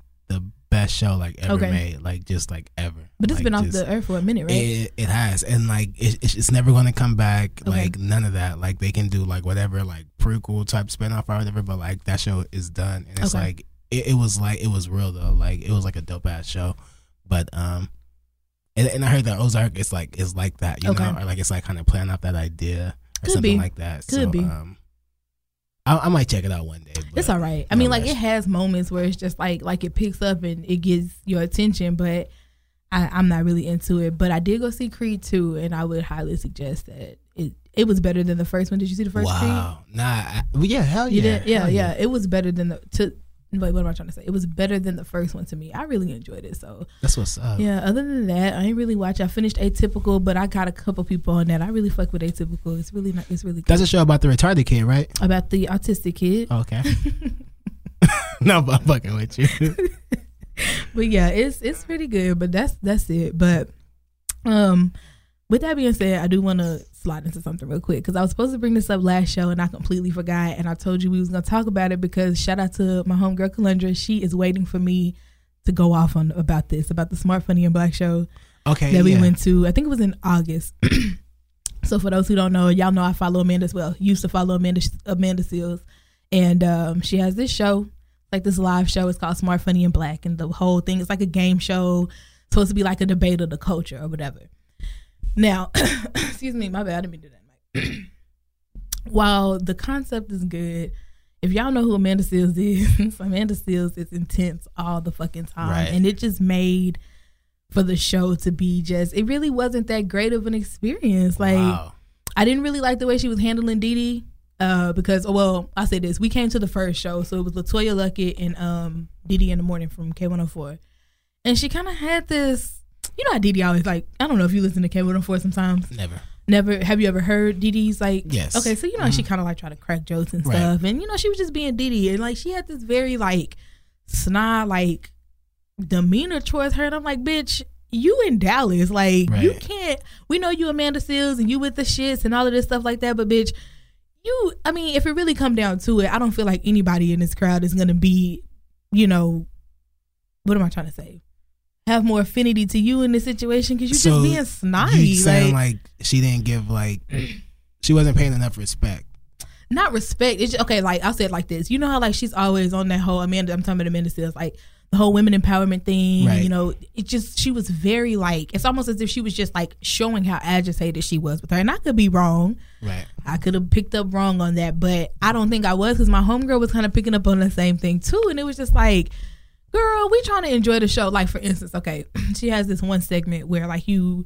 best show like ever Okay. made, like just like ever. but it's Like, been off just- the earth for a minute, right? It, it has, and like it, it's, never going to come back. Okay. Like none of that. Like they can do like whatever like prequel type spinoff or whatever, but like that show is done, and it's Okay. like it, it was like it was real though. Like it was like a dope ass show, but um, and, and I heard that Ozark is like is like that, you know, or like it's like kind of playing off that idea or Could something be. like that. Could so, be. Um, I, I might check it out one day. It's all right. I mean, like it has moments where it's just like like it picks up and it gets your attention, but I, I'm not really into it. But I did go see Creed two, and I would highly suggest that it it was better than the first one. Did you see the first Creed? Wow, nah, I, well, yeah, hell You yeah, did, yeah, hell yeah. It was better than the to. Wait, what am I trying to say? It was better than the first one to me. I really enjoyed it. So That's what's up. yeah. Other than that, I ain't really watch. I finished Atypical, but I got a couple people on that. I really fuck with Atypical. It's really not. It's really good. That's a show about the retarded kid, right? about the autistic kid. Okay. no, but I'm fucking with you. but yeah, it's it's pretty good. But that's that's it. But um, with that being said, I do want to slide into something real quick because I was supposed to bring this up last show and I completely forgot. And I told you we was gonna talk about it because shout out to my homegirl Kalendra. She is waiting for me to go off on about this about the Smart Funny and Black show Okay. that we yeah. went to. I think it was in August. so for those who don't know, y'all know I follow Amanda as well. Used to follow Amanda Amanda Seales, and um, she has this show, like this live show. It's called Smart Funny and Black, and the whole thing is like a game show, supposed to be like a debate of the culture or whatever. Now, excuse me, my bad. I didn't mean to do that. Mike. While the concept is good. If y'all know who Amanda Seales is, Amanda Seales is intense all the fucking time. Right. And it just made for the show to be just it really wasn't that great of an experience. Like wow. I didn't really like the way she was handling Dee Dee. Uh, because well, I say this, we came to the first show, so it was LeToya Luckett and um Dee Dee in the morning from K one hundred four, and she kind of had this, you know how Dee always like. I don't know if you listen to K hundred four sometimes. Never. Never have you ever heard Dee's like? Yes. Okay, so you know she mm-hmm. kind of like try to crack jokes and Right. stuff, and you know she was just being Dee, and like she had this very like snide like demeanor towards her, and I'm like, bitch, you in Dallas, like you can't. We know you Amanda Seales and you with the shits and all of this stuff like that, but bitch, you. I mean, if it really come down to it, I don't feel like anybody in this crowd is gonna be, you know, what am I trying to say? Have more affinity to you in this situation because you So, just being snotty. You saying like, like she didn't give like she wasn't paying enough respect. not respect. It's just, okay. Like I'll say it like this. You know how like she's always on that whole Amanda. I'm talking about Amanda Seales, like the whole women empowerment thing. Right. You know, it just she was very like it's almost as if she was just like showing how agitated she was with her. And I could be wrong. Right. I could have picked up wrong on that, but I don't think I was because my homegirl was kind of picking up on the same thing too. And it was just like, girl, we trying to enjoy the show. Like for instance, okay, she has this one segment where like you,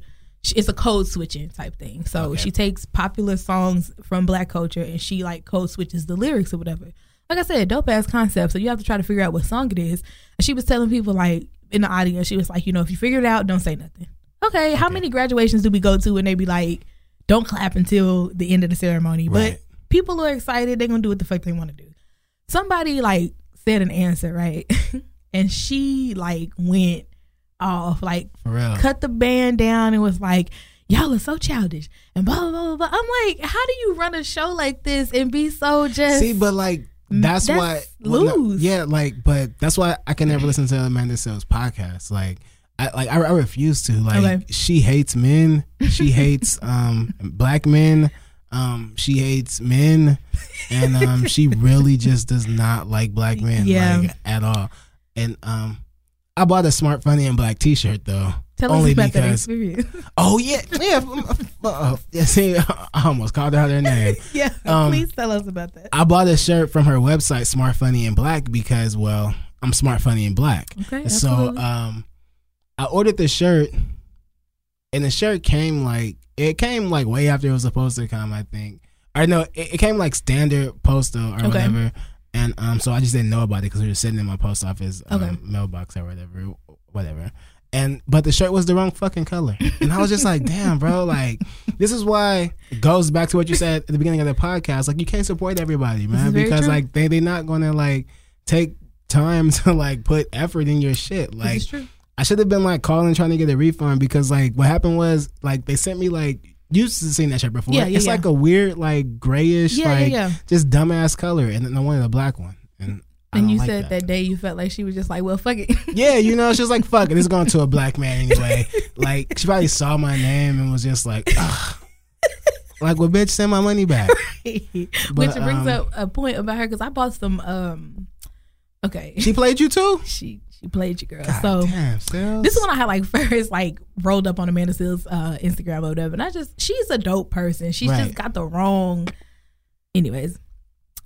it's a code switching type thing. So Okay. she takes popular songs from Black culture and she like code switches the lyrics or whatever. Like I said, dope ass concept. So you have to try to figure out what song it is. And she was telling people like in the audience, she was like, you know, if you figure it out, don't say nothing. Okay, how many graduations do we go to and they be like, don't clap until the end of the ceremony? Right. But people are excited. They're gonna do what the fuck they want to do. Somebody like said an answer right, and she like went off, like cut the band down and was like, "Y'all are so childish," and blah blah blah blah. I'm like, how do you run a show like this and be so just? See, but like that's, That's why lose. yeah, like, but that's why I can never listen to Amanda Seales podcast. Like, I like I, I refuse to. Like, Okay. she hates men. She hates um black men. Um, she hates men, and um, she really just does not like black men, Yeah. like at all. And um, I bought a smart, funny, and black T-shirt though. Tell only us about that because- experience. Oh yeah, yeah. uh, yeah see, I almost called out her name. yeah, Um, please tell us about that. I bought a shirt from her website, Smart Funny and Black, because well, I'm smart, funny, and black. Okay, So um, I ordered the shirt, and the shirt came like it came like way after it was supposed to come. I think. I know it, it came like standard postal or Okay. whatever, and um, so I just didn't know about it because we were sitting in my post office um, Okay. mailbox or whatever, whatever. And but the shirt was the wrong fucking color, and I was just like, "Damn, bro! Like, this is why it goes back to what you said at the beginning of the podcast. Like, you can't support everybody, man, because true. like they they're not gonna like take time to like put effort in your shit. Like. I should have been like calling trying to get a refund because like what happened was like they sent me like you used to seen that shirt before. Yeah, yeah, it's yeah. like a weird like grayish Yeah, like yeah. just dumbass color, and then I wanted a black one. And I And you like said that. day you felt like she was just like, well, fuck it. Yeah, you know, she was like, "Fuck it, it's going to a black man anyway." Like she probably saw my name and was just like, Ugh. "Like, well, bitch, send my money back." Which But, brings um, up a point about her because I bought some. um Okay, She played you too. she she played you, girl. God so damn, this is when I had like first like rolled up on Amanda Seales uh, Instagram or whatever, and I just she's a dope person. She's Right. just got the wrong, anyways.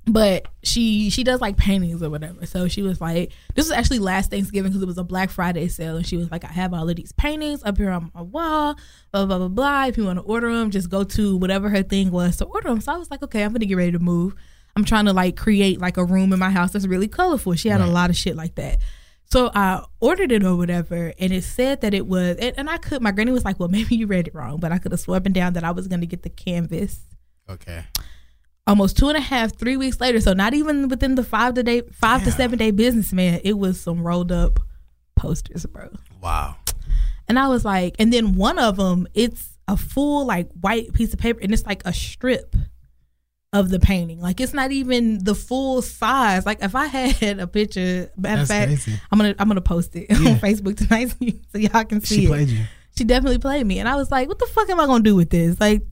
But she she does like paintings or whatever. So she was like, this was actually last Thanksgiving because it was a Black Friday sale, and she was like, I have all of these paintings up here on my wall, blah blah blah blah. If you want to order them, just go to whatever her thing was to order them. So I was like, okay, I'm gonna get ready to move. I'm trying to like create like a room in my house that's really colorful. She had a lot of shit like that. So I ordered it or whatever, and it said that it was, and, and I could. My granny was like, "Well, maybe you read it wrong," but I could have sworn down that I was going to get the canvas. okay. Almost two and a half, three weeks later, so not even within the five to day, five to seven day business, man. It was some rolled up posters, bro. Wow. And I was like, and then one of them, it's a full like white piece of paper, and it's like a strip of the painting. Like it's not even the full size. Like if I had a picture, matter of fact, crazy. I'm gonna I'm gonna post it Yeah. on Facebook tonight so, y'all can see She it. played you. She definitely played me, and I was like, "What the fuck am I gonna do with this?" Like,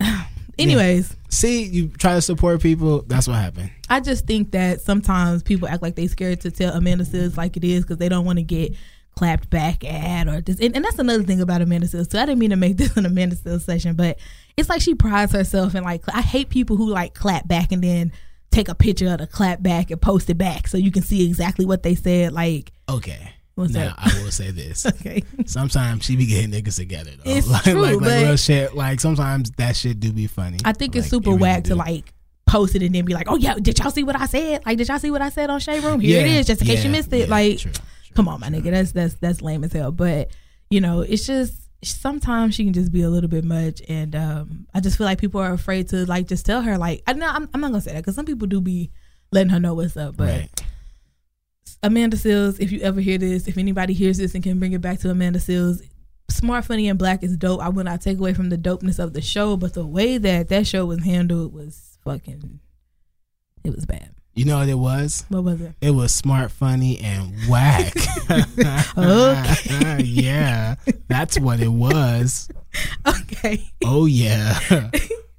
anyways, See, you try to support people. That's what happened. I just think that sometimes people act like they scared to tell Amanda Seales like it is because they don't want to get clapped back at or this. And, and that's another thing about Amanda Seales. So I didn't mean to make this an Amanda Seales session, but it's like she prides herself in like I hate people who like clap back and then take a picture of the clap back and post it back so you can see exactly what they said. Like, Okay. What's now up? I will say this. okay, Sometimes she be getting niggas together though. It's like, true, like, like but- real shit. Like sometimes that shit do be funny. I think it's super it really whack to like post it and then be like, "Oh yeah, did y'all see what I said? Like, did y'all see what I said on Shade Room? Here it Yeah, is, just in case you missed it. yeah, like, true, come on, my nigga, that's that's that's lame as hell. But you know, it's just sometimes she can just be a little bit much, and um, I just feel like people are afraid to like just tell her like, I know I'm, I'm not gonna say that because some people do be letting her know what's up, but. Right. Amanda Seales, if you ever hear this, if anybody hears this and can bring it back to Amanda Seales, Smart, Funny, and Black is dope. I will not take away from the dopeness of the show, but the way that that show was handled was fucking, it was bad. You know what it was? What was it? It was smart, funny, and whack. Okay. yeah, that's what it was. Okay. Oh yeah,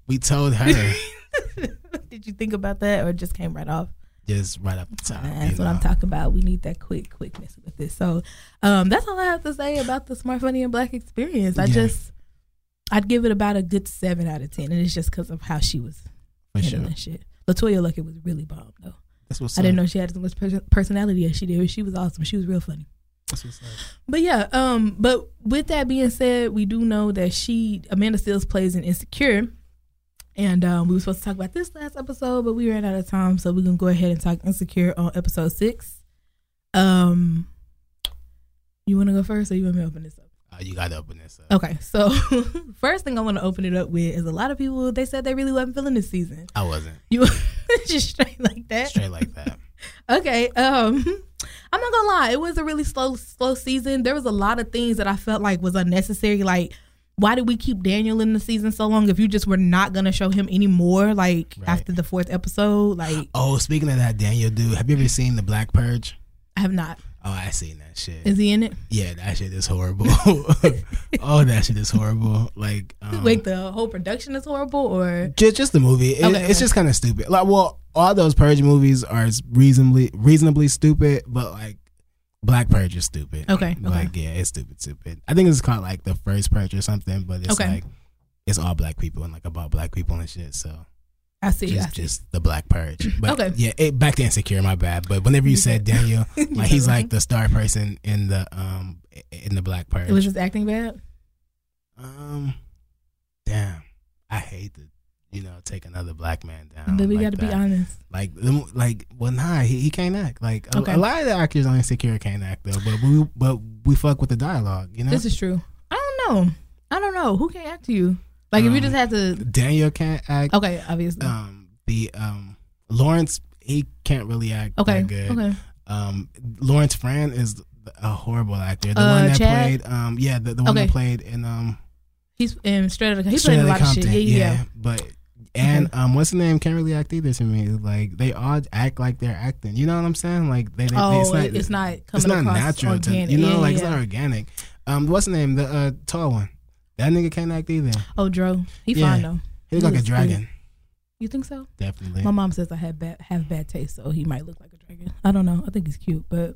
we told her Did you think about that or it just came right off? just right up the top. That's what I'm talking about. We need that quick quickness with this. So um, that's all I have to say about the Smart, Funny, and Black experience. I Yeah. just, I'd give it about a good seven out of ten, and it's just because of how she was For handling sure. that shit. LeToya Luckett was really bomb though. That's what's I didn't up. know she had as much personality as she did. She was awesome. She was real funny. That's what's up. But yeah, um, but with that being said, we do know that she Amanda Seales plays in Insecure. And um, we were supposed to talk about this last episode, but we ran out of time, so we're gonna go ahead and talk Insecure on episode six. Um, you want to go first, or you want me to open this up? Uh, you got to open this up. Okay, so first thing I want to open it up with is a lot of people they said they really wasn't feeling this season. I wasn't You just straight like that. straight like that. Okay. Um I'm not gonna lie, it was a really slow, slow season. There was a lot of things that I felt like was unnecessary. Like, why did we keep Daniel in the season so long if you just were not gonna show him anymore? Like Right. after the fourth episode? Like Oh, speaking of that, Daniel dude, have you ever seen the Black Purge? I have not. Oh, I seen that shit. Is he in it? yeah, that shit is horrible. oh, that shit is horrible. Like, um, Wait, the whole production is horrible or just just the movie. It, Okay, it's okay. just kind of stupid. Like, well, all those Purge movies are reasonably reasonably stupid, but like Black Purge is stupid. Okay, like yeah, it's stupid, stupid. I think it's called like the first Purge or something, but it's Okay. like it's all black people and like about black people and shit. So I see. I just see. just the Black Purge. But Okay. yeah, it, back to insecure. My bad. But whenever you said Daniel, like he's like the star person in the um in the Black Purge. It was just acting bad. Um, damn, I hate to you know take another black man down. But we like got to be honest. Like, like, well, nah, he, he can't act. Like, a, a lot of the actors on Insecure can't act though. But we, but we fuck with the dialogue, you know. This is true. I don't know. I don't know who can act to you. Like if you Um, just had to. Daniel can't act. Okay, obviously. Um, the um Lawrence he can't really act okay. that good. Okay. Um, Lawrence Fran is a horrible actor. The Uh, one that Chad? played, um, yeah, the, the one Okay. that played in um, He's in Straight Outta He Straight played a lot of shit. Compton. Yeah, yeah. yeah. But and um, what's the name? Can't really act either to me. Like they all act like they're acting. You know what I'm saying? Like they, they Oh, it's not, it's not coming it's not natural. To, organic. you know, Yeah, like it's not organic. Um, what's the name? The uh, tall one. That nigga can't act either. Oh, Dro. He Yeah. fine though. He look like a dragon. You think so? Definitely. My mom says I have bad have bad taste, so he might look like a dragon. I don't know. I think he's cute, but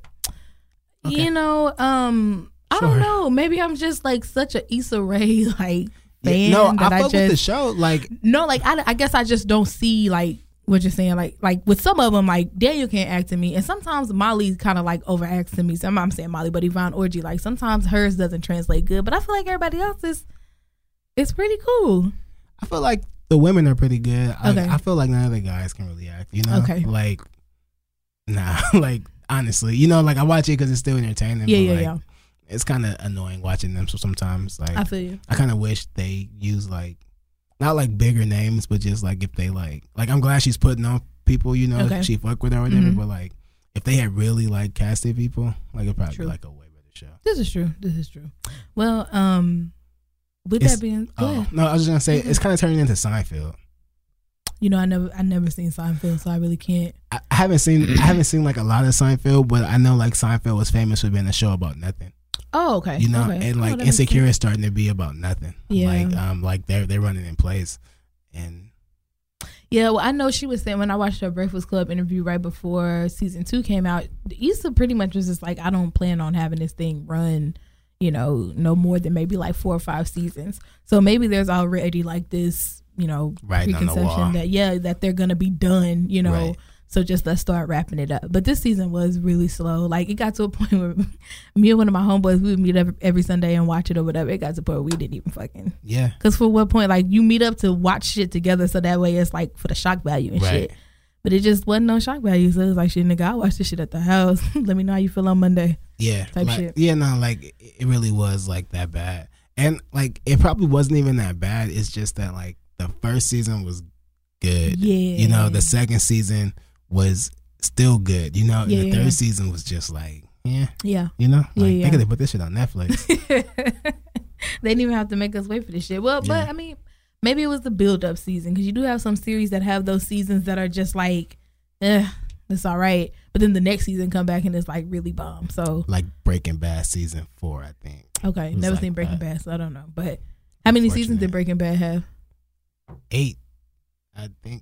Okay. you know, um, I don't know. Maybe I'm just like such a Issa Rae like fan Yeah, no, that I I, fuck with the just show. Like no, like I, I guess I just don't see like what you're saying. Like like with some of them, like Daniel can't act to me, and sometimes Molly's kind of like overacts to me. So I'm, I'm saying Molly, but Yvonne Orji, like sometimes hers doesn't translate good, but I feel like everybody else is. It's pretty cool. I feel like the women are pretty good. I, Okay. I feel like none of the guys can really act. You know, Okay. like nah, like honestly, you know, like I watch it because it's still entertaining. Yeah, but, yeah, like, yeah. It's kind of annoying watching them. So sometimes, like, I feel you. I kind of wish they use like not like bigger names, but just like if they like, like I'm glad she's putting on people. You know, Okay. she fuck with her or whatever. Mhm. But like, if they had really like casted people, like it'd probably True. be like a way better show. This is true. This is true. Well, um, with It's- that being, go Oh no, I was just gonna say it's kind of turning into Seinfeld. You know, I never, I never seen Seinfeld, so I really can't. I I haven't seen I haven't seen like a lot of Seinfeld, but I know like Seinfeld was famous for being a show about nothing. Oh, okay. You know, okay. and Oh, like that makes Insecure is starting to be about nothing. Yeah. Like um like they're they're running in place. And Yeah, well, I know she was saying when I watched her Breakfast Club interview right before season two came out, Issa pretty much was just like, I don't plan on having this thing run, you know, no more than maybe like four or five seasons. So maybe there's already like this, you know, Writing on the wall. preconception that yeah, that they're gonna be done, you know. Right. So just let's start wrapping it up. But this season was really slow. Like it got to a point where me and one of my homeboys we would meet up every Sunday and watch it or whatever. It got to a point where we didn't even fucking yeah. Cause for what point, like you meet up to watch shit together, so that way it's like for the shock value and Right. shit. But it just wasn't no shock value, so it was like shit, nigga. I watch this shit at the house. Let me know how you feel on Monday. Yeah. Type like, shit. Yeah, no, like it really was like that bad. And like it probably wasn't even that bad. It's just that like the first season was good. Yeah, You know, the second season was still good. You know, and the third season was just like, yeah, yeah. you know? Like yeah. they could have put this shit on Netflix. they didn't even have to make us wait for this shit. Well, Yeah. but I mean, maybe it was the build up season because you do have some series that have those seasons that are just like, eh, it's all right. But then the next season come back and it's like really bomb. So like Breaking Bad season four, I think. okay, never like seen Breaking that. Bad, so I don't know. But how many seasons did Breaking Bad have? Eight. I think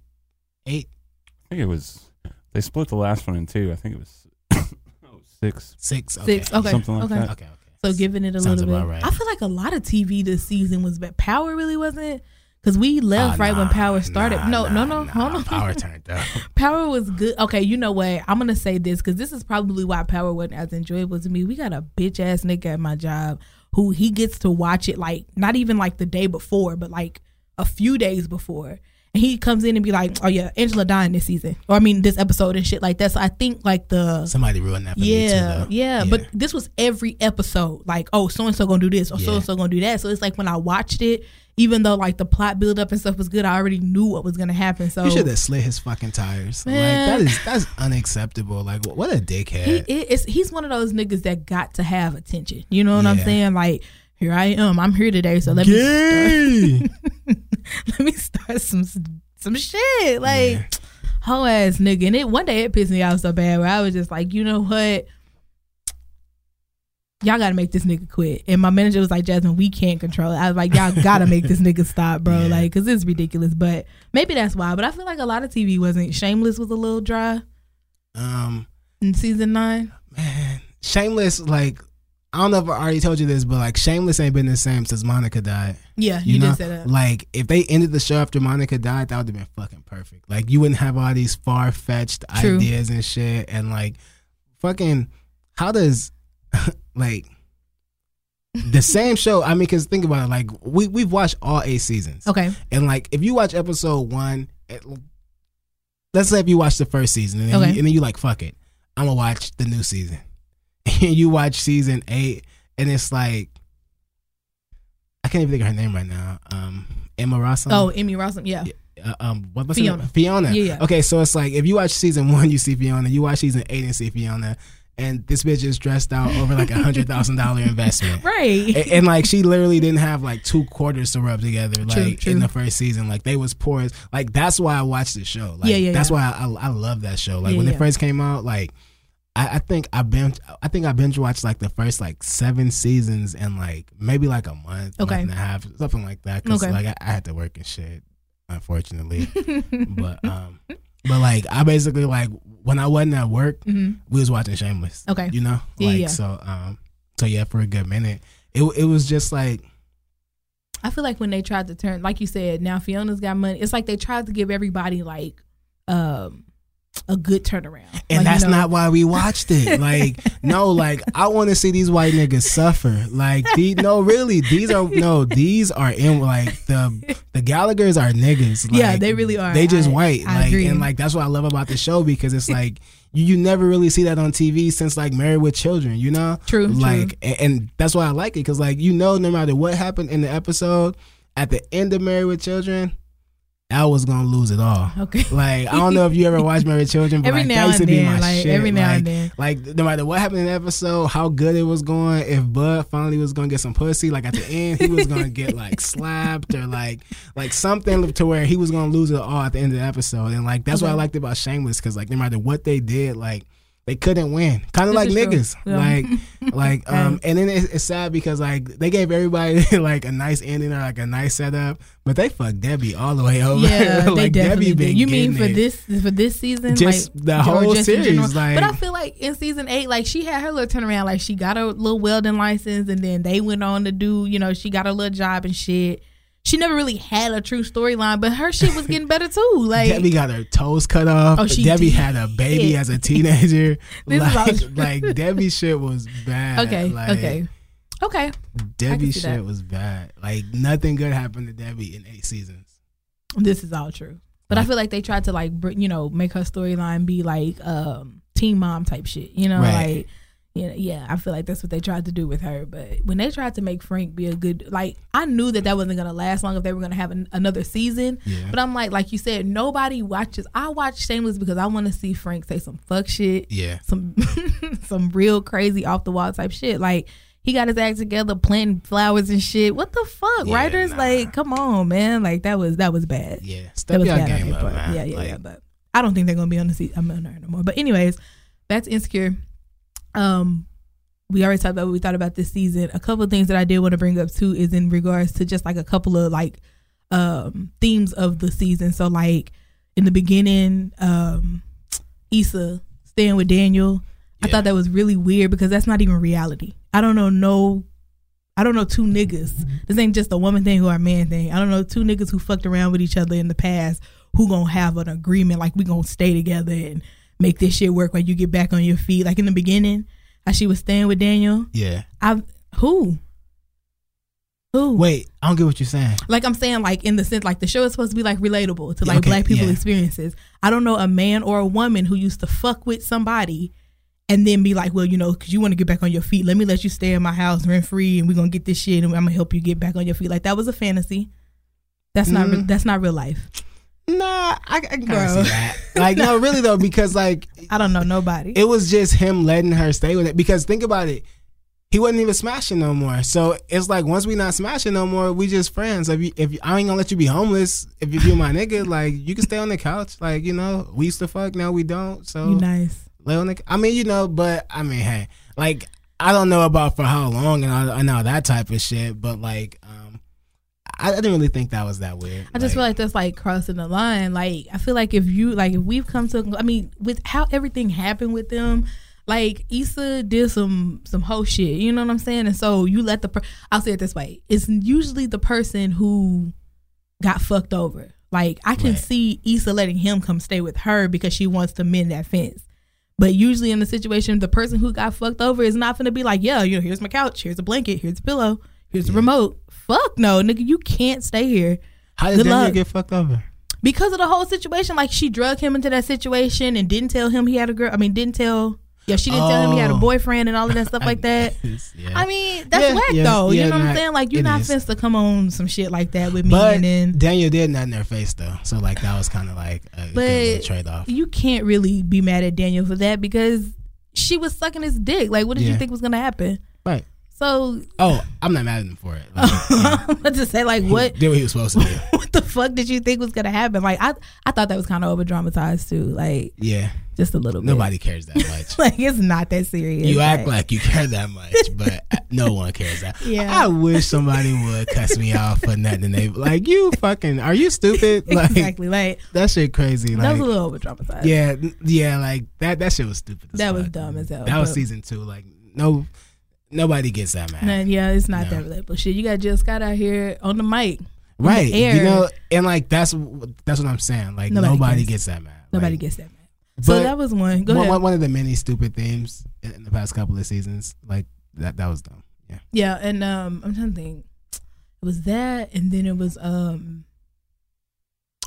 eight, I think it was. They split the last one in two. I think it was oh, six. six. Okay. Six. Okay. Something like okay. that. Okay, okay. So giving it a Sounds little bit. about right. I feel like a lot of TV this season was bad. Power really wasn't because we left Ah, right when Power started. nah, no, nah, no, no, nah. hold on. Power turned up. Power was good. Okay, you know what? I'm gonna say this because this is probably why Power wasn't as enjoyable to me. We got a bitch ass nigga at my job who he gets to watch it like not even like the day before, but like a few days before. And he comes in and be like, "Oh yeah, Angela dying this season, or I mean this episode and shit like that." So I think like the Somebody ruined that for me too, yeah, yeah, But this was every episode. Like, oh, so and so gonna do this, or so and so gonna do that. So it's like when I watched it, even though like the plot build up and stuff was good, I already knew what was gonna happen. So you should have slit his fucking tires. Man. Like that is that's unacceptable. Like what a he dickhead. it's he's one of those niggas that got to have attention. You know what I'm saying? Like, here I am. I'm here today, so let me start, let me start some some shit. Like, Yeah. whole ass nigga. And it one day it pissed me off so bad where I was just like, you know what? Y'all gotta make this nigga quit. And my manager was like, Jasmine, we can't control it. I was like, y'all gotta make this nigga stop, bro. Yeah. Like, cause it's ridiculous. But maybe that's why. But I feel like a lot of TV wasn't. Shameless was a little dry um in season nine. man. Shameless, like I don't know if I already told you this, but like Shameless ain't been the same since Monica died. Yeah, You, you, know, did say that. like if they ended the show after Monica died, that would have been fucking perfect. Like you wouldn't have all these far fetched ideas and shit, and like fucking how does like the same show? I mean, because think about it, like we we've watched all eight seasons, Okay. and like if you watch episode one, it, let's say if you watch the first season and then, Okay. you, and then you like fuck it, I'm gonna watch the new season, and you watch season eight, and it's like I can't even think of her name right now. Um, Emma Rossum. Oh, Emmy Rossum. Yeah. Uh, um, what, what's Fiona. Fiona. Yeah, yeah. Okay, so it's like if you watch season one, you see Fiona. You watch season eight and see Fiona, and this bitch is dressed out over like a hundred thousand dollar investment. Right. And, and, like she literally didn't have like two quarters to rub together like True, true. in the first season. Like they was poor. as- Like that's why I watched the show. Like Yeah, yeah, that's yeah. why I, I love that show. Like Yeah, when it first came out, like I, I think I binge I think I binge watched like the first like seven seasons in like maybe like a month, Okay. month and a half, something like that. Cause Okay. like I, I had to work and shit, unfortunately. but um but like I basically like when I wasn't at work, Mhm. we was watching Shameless. Okay. You know? Yeah, Like yeah. so um so yeah, for a good minute. It it was just like I feel like when they tried to turn, like you said, now Fiona's got money. It's like they tried to give everybody like um a good turnaround. and Like, you that's know, not why we watched it. Like, no, like I want to see these white niggas suffer. Like, the, no, really, these are no, these are in like the the Gallagher's are niggas. Like, Yeah, they really are. They just I- white. I like, agree. and like that's what I love about the show because it's like you, you never really see that on TV since like Married with Children. You know, True, true. Like, and, and that's why I like it because like you know, no matter what happened in the episode, at the end of Married with Children. Al was gonna lose it all. Okay. Like I don't know if you ever watched Married Children, but Every like, now that used to and be then, my like, shit. every now like, and then. like no matter what happened in the episode, how good it was going, if Bud finally was gonna get some pussy, like at the end he was gonna get like slapped or like like something to where he was gonna lose it all at the end of the episode, and like that's what I liked about Shameless because like no matter what they did, like they couldn't win, kind of like niggas, Yeah. like like um, and then it's, it's sad because like they gave everybody like a nice ending or like a nice setup, but they fucked Debbie all the way over. Yeah, like they definitely been. You mean for it. this for this season? Just like, the whole series, like- but I feel like in season eight, like she had her little turnaround. Like she got a little welding license, and then they went on to do. You know, she got a little job and shit. She never really had a true storyline, but her shit was getting better too. Like Debbie got her toes cut off. Oh, she Debbie did. had a baby as a teenager. This is like, like Debbie shit was bad. okay, Like, okay, okay. Debbie shit that. was bad. Like nothing good happened to Debbie in eight seasons. This is all true. But I feel like they tried to like you know make her storyline be like um teen mom type shit. You know, Right. like yeah, yeah. I feel like that's what they tried to do with her. But when they tried to make Frank be a good, like I knew that that wasn't gonna last long if they were gonna have an, another season. Yeah. But I'm like, like you said, nobody watches. I watch Shameless because I want to see Frank say some fuck shit, Yeah. some some real crazy off the wall type shit. Like he got his act together, planting flowers and shit. What the fuck, Yeah, writers? nah. Like, come on, man. Like that was that was bad. Yeah. That Step was your game up, man. Yeah, yeah, Like, yeah. But I don't think they're gonna be on the seat. I'm on there no more. But anyways, that's insecure. Um, we already talked about what we thought about this season. A couple of things that I did want to bring up too is in regards to just like a couple of like um themes of the season. So like in the beginning, um, Issa staying with Daniel. I thought that was really weird because that's not even reality. I don't know no I don't know two niggas. This ain't just a woman thing or a man thing. I don't know two niggas who fucked around with each other in the past who gonna have an agreement like we gonna stay together and make this shit work when you get back on your feet. Like in the beginning, how she was staying with Daniel. Yeah. I who? Who? Wait, I don't get what you're saying. Like I'm saying, like in the sense, like the show is supposed to be like relatable to like Okay, black people yeah. experiences. I don't know a man or a woman who used to fuck with somebody and then be like, well, you know, because you want to get back on your feet. Let me let you stay in my house rent free, and we're gonna get this shit, and I'm gonna help you get back on your feet. Like that was a fantasy. That's not re- Mhm. that's not real life. Nah, I, I Bro. see that. Like, no, really though, because like I don't know nobody. it was just him letting her stay with it. Because think about it, he wasn't even smashing no more. So it's like once we not smashing no more, we just friends. If you, if you, I ain't gonna let you be homeless, if you be my nigga, like you can stay on the couch. Like you know, we used to fuck, now we don't. So you nice. lay on the. I mean, you know, but I mean, hey, like I don't know about for how long and all, and all that type of shit, but like, um, I, I didn't really think that was that weird. I just feel like that's like crossing the line. Like I feel like if you like if we've come to I mean with how everything happened with them, like Issa did some some whole shit. You know what I'm saying? And so you let the per- I'll say it this way: it's usually the person who got fucked over. Like I can Right. see Issa letting him come stay with her because she wants to mend that fence. But usually in the situation, the person who got fucked over is not going to be like, yeah, you know, here's my couch, here's a blanket, here's a pillow, here's a remote. Fuck no, nigga, you can't stay here how did good Daniel luck. get fucked over? because of the whole situation. Like she drug him into that situation and didn't tell him he had a girl. I mean, didn't tell. Yeah, she didn't tell him he had a Oh. boyfriend and all of that stuff like that. yeah. I mean, that's Yeah, whack yeah, though. yeah, you know what I'm saying? Like you're not is. supposed to come on some shit like that with me But and then Daniel did nothing in their face though, so like that was kind of like a trade off. you can't really be mad at Daniel for that because she was sucking his dick. Like, what did you think was gonna happen? Right. So Oh, I'm not mad at him for it. Like, I'm to say, like, what did what he was supposed to do? what the fuck did you think was gonna happen? Like, I I thought that was kind of over dramatized too. Like, Yeah. just a little bit. Nobody cares that much. like it's not that serious. You act Like, you care that much, but no one cares that. Yeah. I wish somebody would cuss me off for nothing. They like you fucking. Are you stupid? Like exactly. Like that shit crazy. that Like was a little over dramatized. yeah, yeah. Like that. That shit was stupid. as That was dumb as hell, That was season two. Like no, nobody gets that mad. Yeah, it's not No. that relatable shit. You got Jill Scott out here on the mic. on the right? You know, and like that's that's what I'm saying. Like Nobody nobody, gets that mad. Nobody Like, gets that mad. So that was one. Go one, ahead. one- of the many stupid themes in the past couple of seasons. Like that. That was dumb. Yeah. Yeah, and um, I'm trying to think. It was that, and then it was um.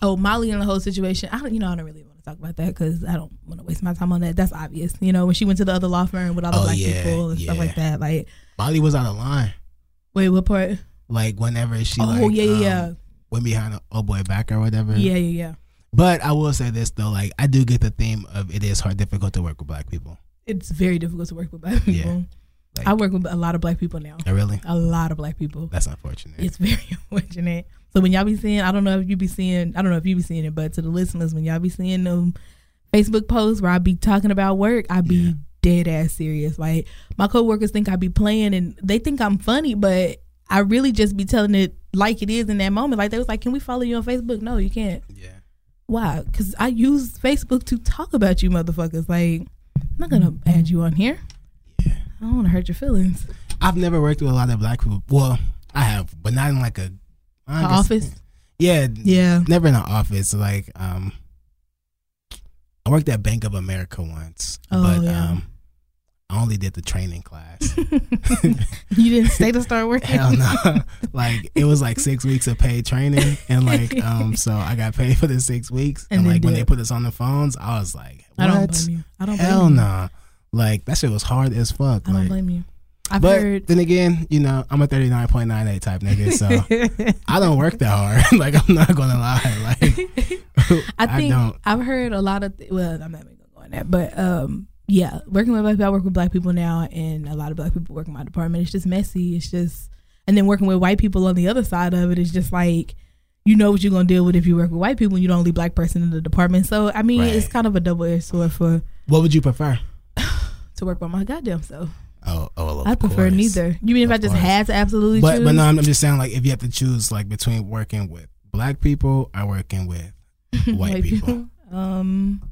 Oh, Molly and the whole situation. I don't, you know, I don't really want to talk about that because I don't want to waste my time on that. That's obvious, you know. When she went to the other law firm with all the Oh, black yeah, people and stuff like that. Like, Molly was out of line. wait, what part? Like whenever she oh, like yeah, yeah, um, yeah, went behind a old boy back or whatever. yeah, yeah, yeah. But I will say this though, like I do get the theme of it is hard, difficult to work with black people. It's very difficult to work with black Yeah. people. Like- I work with a lot of black people now. Oh, really? A lot of black people. That's unfortunate. It's very unfortunate. So when y'all be seeing, I don't know if you be seeing, I don't know if you be seeing it, but to the listeners, when y'all be seeing them Facebook posts where I be talking about work, I be Yeah. dead ass serious. Like my coworkers think I be playing and they think I'm funny, but I really just be telling it like it is in that moment. Like they was like, "Can we follow you on Facebook?" No, you can't. yeah. Why? Because I use Facebook to talk about you, motherfuckers. Like I'm not gonna mm-hmm. add you on here. Yeah. I don't want to hurt your feelings. I've never worked with a lot of black people. Well, I have, but not in like a I The guess- office. Yeah, Yeah. never in an office. Like, um, I worked at Bank of America once, Oh, but yeah. um, I only did the training class. you didn't stay to start working. Hell no! like it was like six weeks of paid training, and like um, so I got paid for the six weeks. And And, like when did- they put us on the phones, I was like, I don't "What? blame you. I don't blame Hell no!" Like that shit was hard as fuck. I don't blame you. I've but heard. then again, you know, I'm a 39.98 type nigga, so I don't work that hard. like I'm not gonna lie. Like I think don't. I've heard a lot of. Th- well, I'm not even gonna go on that, but um, yeah, working with black people, I work with black people now, and a lot of black people work in my department. It's just messy. It's just, and then working with white people on the other side of it is just like. You know what you're gonna deal with if you work with white people and you're the only black person in the department. So I mean, it's kind of a double edged sword for What would you prefer? to work by my goddamn self. Oh, oh, I prefer course. neither. You mean if Of I just course. had to absolutely But choose? but no, I'm I'm just saying like if you have to choose like between working with black people or working with white people. Um,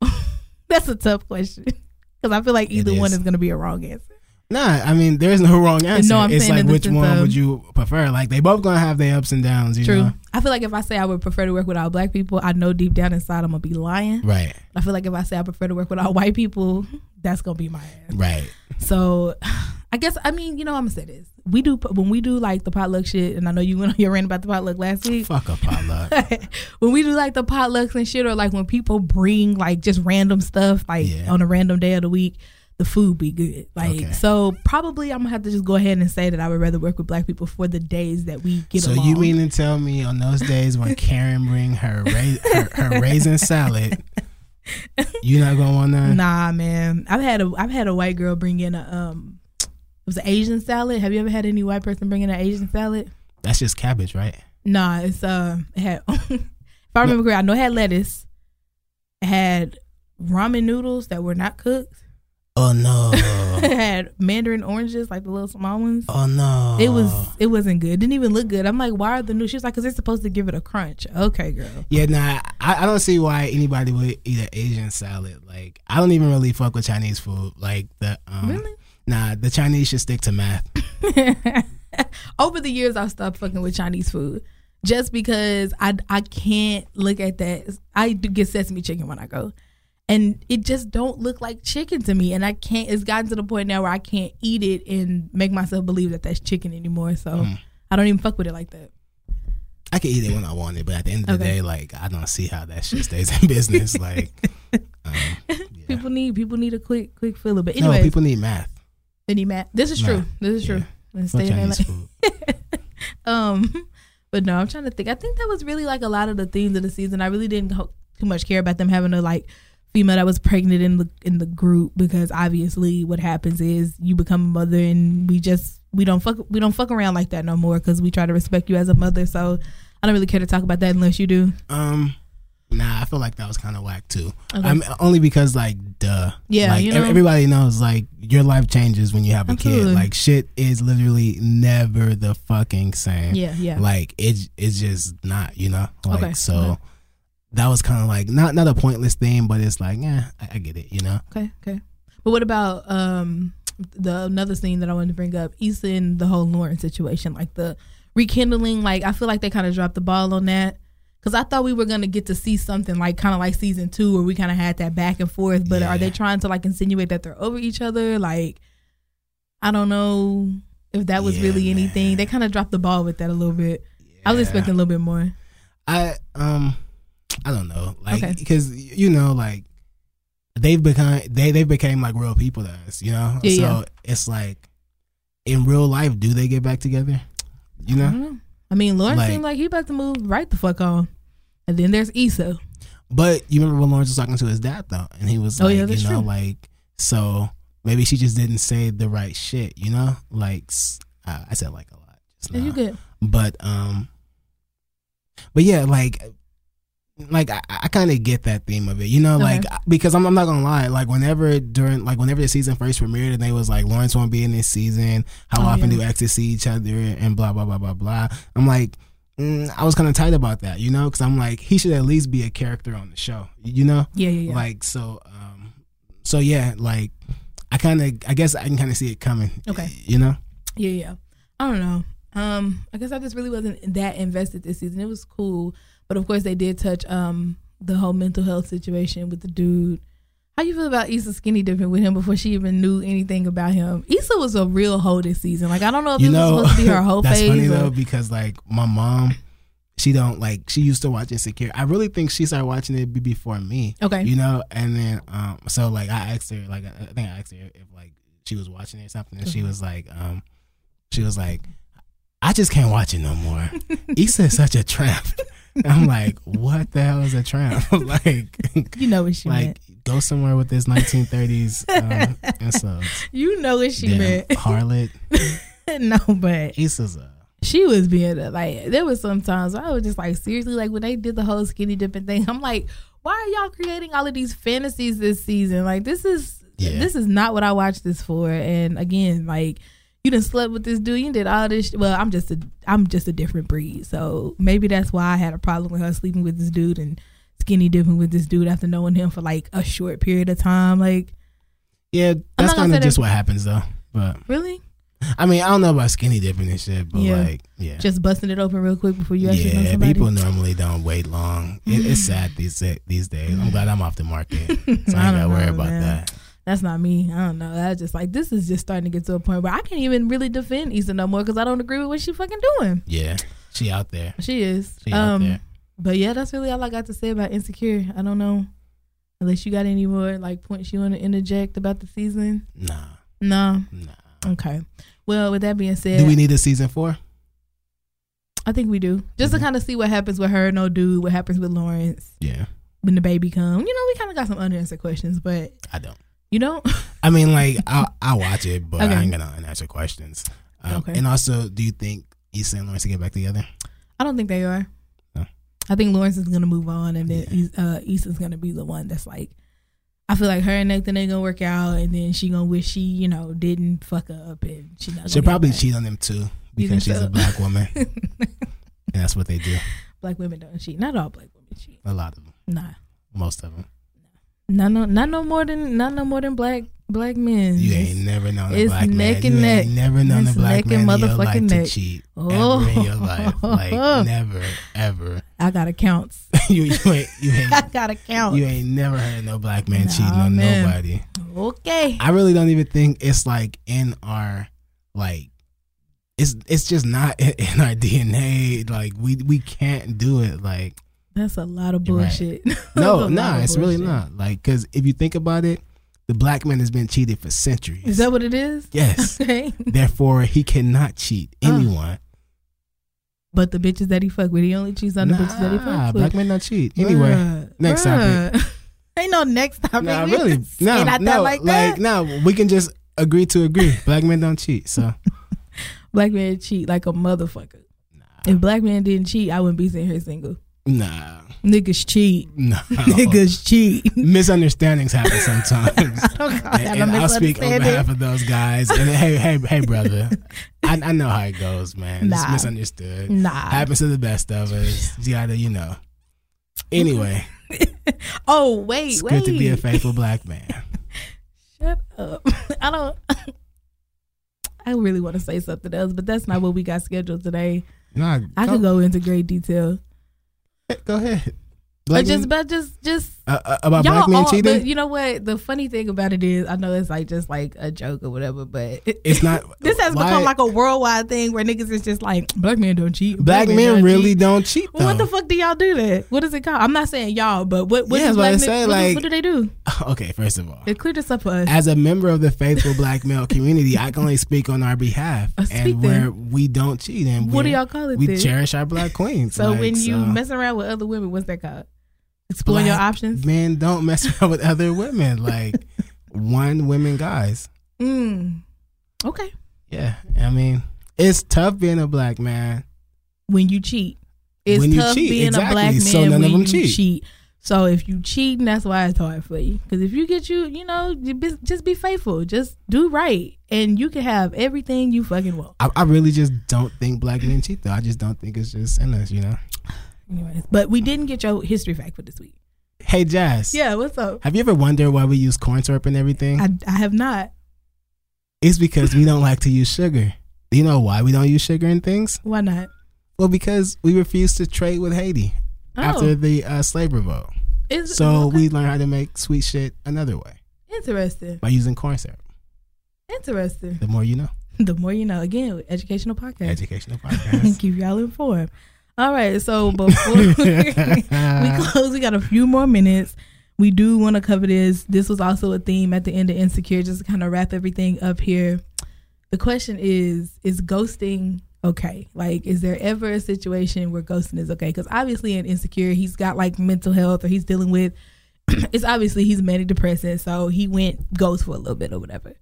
that's a tough question because I feel like It either one is. is going to be a wrong answer. Nah, I mean there's no wrong answer. I'm it's saying like which one of- would you prefer? Like they both gonna have their ups and downs, you True. know? I feel like if I say I would prefer to work with all black people, I know deep down inside I'm gonna be lying. Right, I feel like if I say I prefer to work with all white people, that's gonna be my ass. right. So, I guess I mean you know I'm gonna say this. We do when we do like the potluck shit, and I know you went on your rant about the potluck last week. Fuck a potluck. when we do like the potlucks and shit, or like when people bring like just random stuff, like Yeah. on a random day of the week, the food be good. Like Okay. so, probably I'm gonna have to just go ahead and say that I would rather work with black people for the days that we get so along. you mean to tell me on those days when Karen bring her ra- her, her raisin salad, you not gonna want none? Nah, man. I've had a I've had a white girl bring in a um. It was an Asian salad. Have you ever had any white person bring in an Asian salad? That's just cabbage, right? Nah, it's uh, it had. if I remember correctly, I know it had lettuce. It had ramen noodles that were not cooked. Oh no. it had mandarin oranges, like the little small ones. Oh no. It was it wasn't good. It didn't even look good. I'm like, why are the noodles? She's like, because it's supposed to give it a crunch. Okay, girl. Yeah, nah, I, I don't see why anybody would eat an Asian salad. Like, I don't even really fuck with Chinese food. Like the um, Really? nah, the Chinese should stick to math. Over the years, I've stopped fucking with Chinese food just because I I can't look at that. I do get sesame chicken when I go, and it just don't look like chicken to me. And I can't. It's gotten to the point now where I can't eat it and make myself believe that that's chicken anymore. So Mm. I don't even fuck with it like that. I can eat it when I want it, but at the end of the day, like I don't see how that shit stays in business. Like, um, yeah. People need people need a quick quick filler. But no, anyway, people need math. they need math. This is Nah. true. This is Yeah. true. And stay in Chinese food. Um, but no, I'm trying to think. I think that was really like a lot of the themes of the season. I really didn't ho- too much care about them having to like female that was pregnant in the in the group because obviously what happens is you become a mother and we just we don't fuck we don't fuck around like that no more because we try to respect you as a mother. So I don't really care to talk about that unless you do. Um, nah, I feel like that was kind of whack too. Okay. I mean, only because like, duh. Yeah, like you know. everybody knows like your life changes when you have a Absolutely. kid. Like shit is literally never the fucking same. Yeah, yeah. Like it's it's just not, you know. Like Okay, so. okay. That was kind of like not not a pointless thing, but it's like, yeah, I, I get it, you know. Okay, okay. But what about um the another scene that I wanted to bring up, Issa and the whole Lawrence situation, like the rekindling. Like I feel like they kind of dropped the ball on that because I thought we were gonna get to see something like kind of like season two where we kind of had that back and forth. But are they trying to like insinuate that they're over each other? Like I don't know if that was Yeah, really anything. man. They kind of dropped the ball with that a little bit. I was expecting a little bit more. I um I don't know like Okay. because you know like they've become they they became like real people to us you know Yeah, so yeah. it's like in real life do they get back together you I know don't know. I mean, Lawrence Like- seemed like he about to move right the fuck on. And then there's Issa. but you remember when Lawrence was talking to his dad though and he was like, Oh, yeah, that's you know true. like so maybe she just didn't say the right shit you know like I said like a lot just you good? but um but yeah like like i, I kind of get that theme of it you know like Okay. because I'm, I'm not gonna lie like whenever during like whenever the season first premiered and they was like lawrence won't be in this season how Oh, often yeah. do exes see each other and blah blah blah blah blah i'm like mm, i was kind of tight about that you know because i'm like he should at least be a character on the show you know Yeah, yeah, yeah. like so um so yeah like i kind of i guess i can kind of see it coming Okay. you know Yeah, yeah. I don't know. Um, I guess I just really wasn't that invested this season. It was cool, but of course they did touch um the whole mental health situation with the dude. How you feel about Issa skinny dipping with him before she even knew anything about him? Issa was a real hoe this season. Like I don't know if you this know was supposed to be her whole that's phase. funny or- though because like my mom she don't like she used to watch insecure i really think she started watching it before me okay. you know and then um so like i asked her like i I think i asked her if like she was watching it or something and Mm-hmm. she was like um she was like i just can't watch it no more. Issa is such a tramp i'm like what the hell is a tramp like you know what she like meant. go somewhere with this 1930s um and so You know what she damn meant. harlot. No, but Issa's a she was being a- like there was some times I was just like seriously like when they did the whole skinny dipping thing I'm like why are y'all creating all of these fantasies this season? Like this is Yeah. this is not what I watched this for. And again like you done slept with this dude you did all this sh- well I'm just a I'm just a different breed so maybe that's why I had a problem with her sleeping with this dude and skinny dipping with this dude after knowing him for like a short period of time like Yeah, that's kind of just that- what happens though. But really I mean, I don't know about skinny dipping and shit, but Yeah. like, yeah, just busting it open real quick before you actually know yeah. somebody People normally don't wait long. It, it's sad these these days. I'm glad I'm off the market, so I ain't gotta worry about man. that. That's not me. I don't know. I just like this is just starting to get to a point where I can't even really defend Issa no more because I don't agree with what she fucking doing. Yeah, she out there. She is. She out um, there. but yeah, that's really all I got to say about Insecure. I don't know unless you got any more like points you want to interject about the season. Nah, No. nah. Okay. Well, with that being said, Do we need a season four? I think we do just Mhm. to kind of see what happens with her, no dude, what happens with Lawrence Yeah, when the baby comes, You know, we kind of got some unanswered questions, but I don't. You don't. I mean, like, I I watch it, but Okay. I ain't gonna answer questions. Um, Okay. And also, do you think Issa and Lawrence get back together? I don't think they are. No. I think Lawrence is gonna move on, and then Yeah. uh, Issa's gonna be the one that's like. I feel like her and Nathan ain't gonna work out, and then she gonna wish she, you know, didn't fuck up, and she not. She'll probably cheat on them too because she's so? a black woman, and that's what they do. Black women don't cheat. Not all black women cheat. A lot of them, Nah, most of them. Not no, not no more than not no more than black black men. You It's- ain't never known a it's black neck man. and You neck. ain't never known a black neck and man in your life motherfucking to neck. cheat Oh. ever in your life. Like never, ever. I got accounts. you, you ain't you I ain't got accounts. you ain't never heard no black man Nah, cheating on man. nobody. Okay. I really don't even think it's like in our like it's it's just not in our DNA. Like we we can't do it. Like That's a lot of right. bullshit. That's no, nah, it's really not. Like because if you think about it, the black man has been cheated for centuries. Is that what it is? yes. Okay. Therefore, he cannot cheat Uh. anyone. But the bitches that he fuck with, he only cheats on the bitches that he fuck with. black men don't cheat. Anyway, Bruh, next bruh. Ain't no next topic. Nah, We really. No, not no, like no. We can just agree to agree. Black men don't cheat. So Black men cheat like a motherfucker. If black men didn't cheat, I wouldn't be sitting here single. Nah, Niggas cheat. no. Niggas cheat. Misunderstandings happen sometimes. Oh, I call and, I'll speak on behalf of those guys. And hey, hey, hey, brother, I, I know how it goes, man. It's misunderstood. Nah. Happens to the best of us. You gotta, you know. Anyway, Oh wait, it's wait. good to be a faithful black man. Shut up. I don't. I really want to say something else, but that's not what we got scheduled today. Nah, I could go into great detail. Go ahead. But Black just, but just, just uh, uh, about y'all black men all. cheating. But you know what? The funny thing about it is, I know it's like just like a joke or whatever, but it, it's not. this has why- become like a worldwide thing where niggas is just like black men don't cheat. black men don't really cheat. don't cheat. Well, what the fuck do y'all do that? What is it called? I'm not saying y'all, but what? What Yeah, what black men? say, what, do- like- what do they do? okay, first of all, It cleared this up for us. as a member of the faithful black male community, I can only speak on our behalf, Uh, and then. where we don't cheat, and What do y'all call it We then? cherish our black queens. So like, when you so mess around with other women, what's that called? Exploring your options. men don't mess around with other women, like one women guys. Mm. Okay. Yeah, I mean, it's tough being a black man. When you cheat, it's When you tough cheat, being exactly. a black man So none when of them you cheat. cheat. So if you cheat, that's why it's hard for you. Because if you get you, you know, just be faithful, just do right, and you can have everything you fucking want. I, I really just don't think black men cheat, though. I just don't think it's just in us, you know. Anyways, but we didn't get your history fact for this week. Hey, Jazz. Yeah, what's up? Have you ever wondered why we use corn syrup and everything? I, I have not. it's because we don't like to use sugar. Do you know why we don't use sugar in things? Why not? Well, because we refuse to trade with Haiti Oh, after the uh, slave revolt. is, So okay. we learned how to make sweet shit another way interesting. by using corn syrup. Interesting. The more you know. The more you know. Again, educational podcast. Educational podcast. Keep y'all informed. All right, so before we close, we got a few more minutes. We do want to cover this. This was also a theme at the end of Insecure, just to kind of wrap everything up here. The question is Is ghosting okay? Like, is there ever a situation where ghosting is okay? Because obviously, in Insecure, he's got like mental health or he's dealing with, it's obviously he's manic depressive, so he went ghost for a little bit or whatever.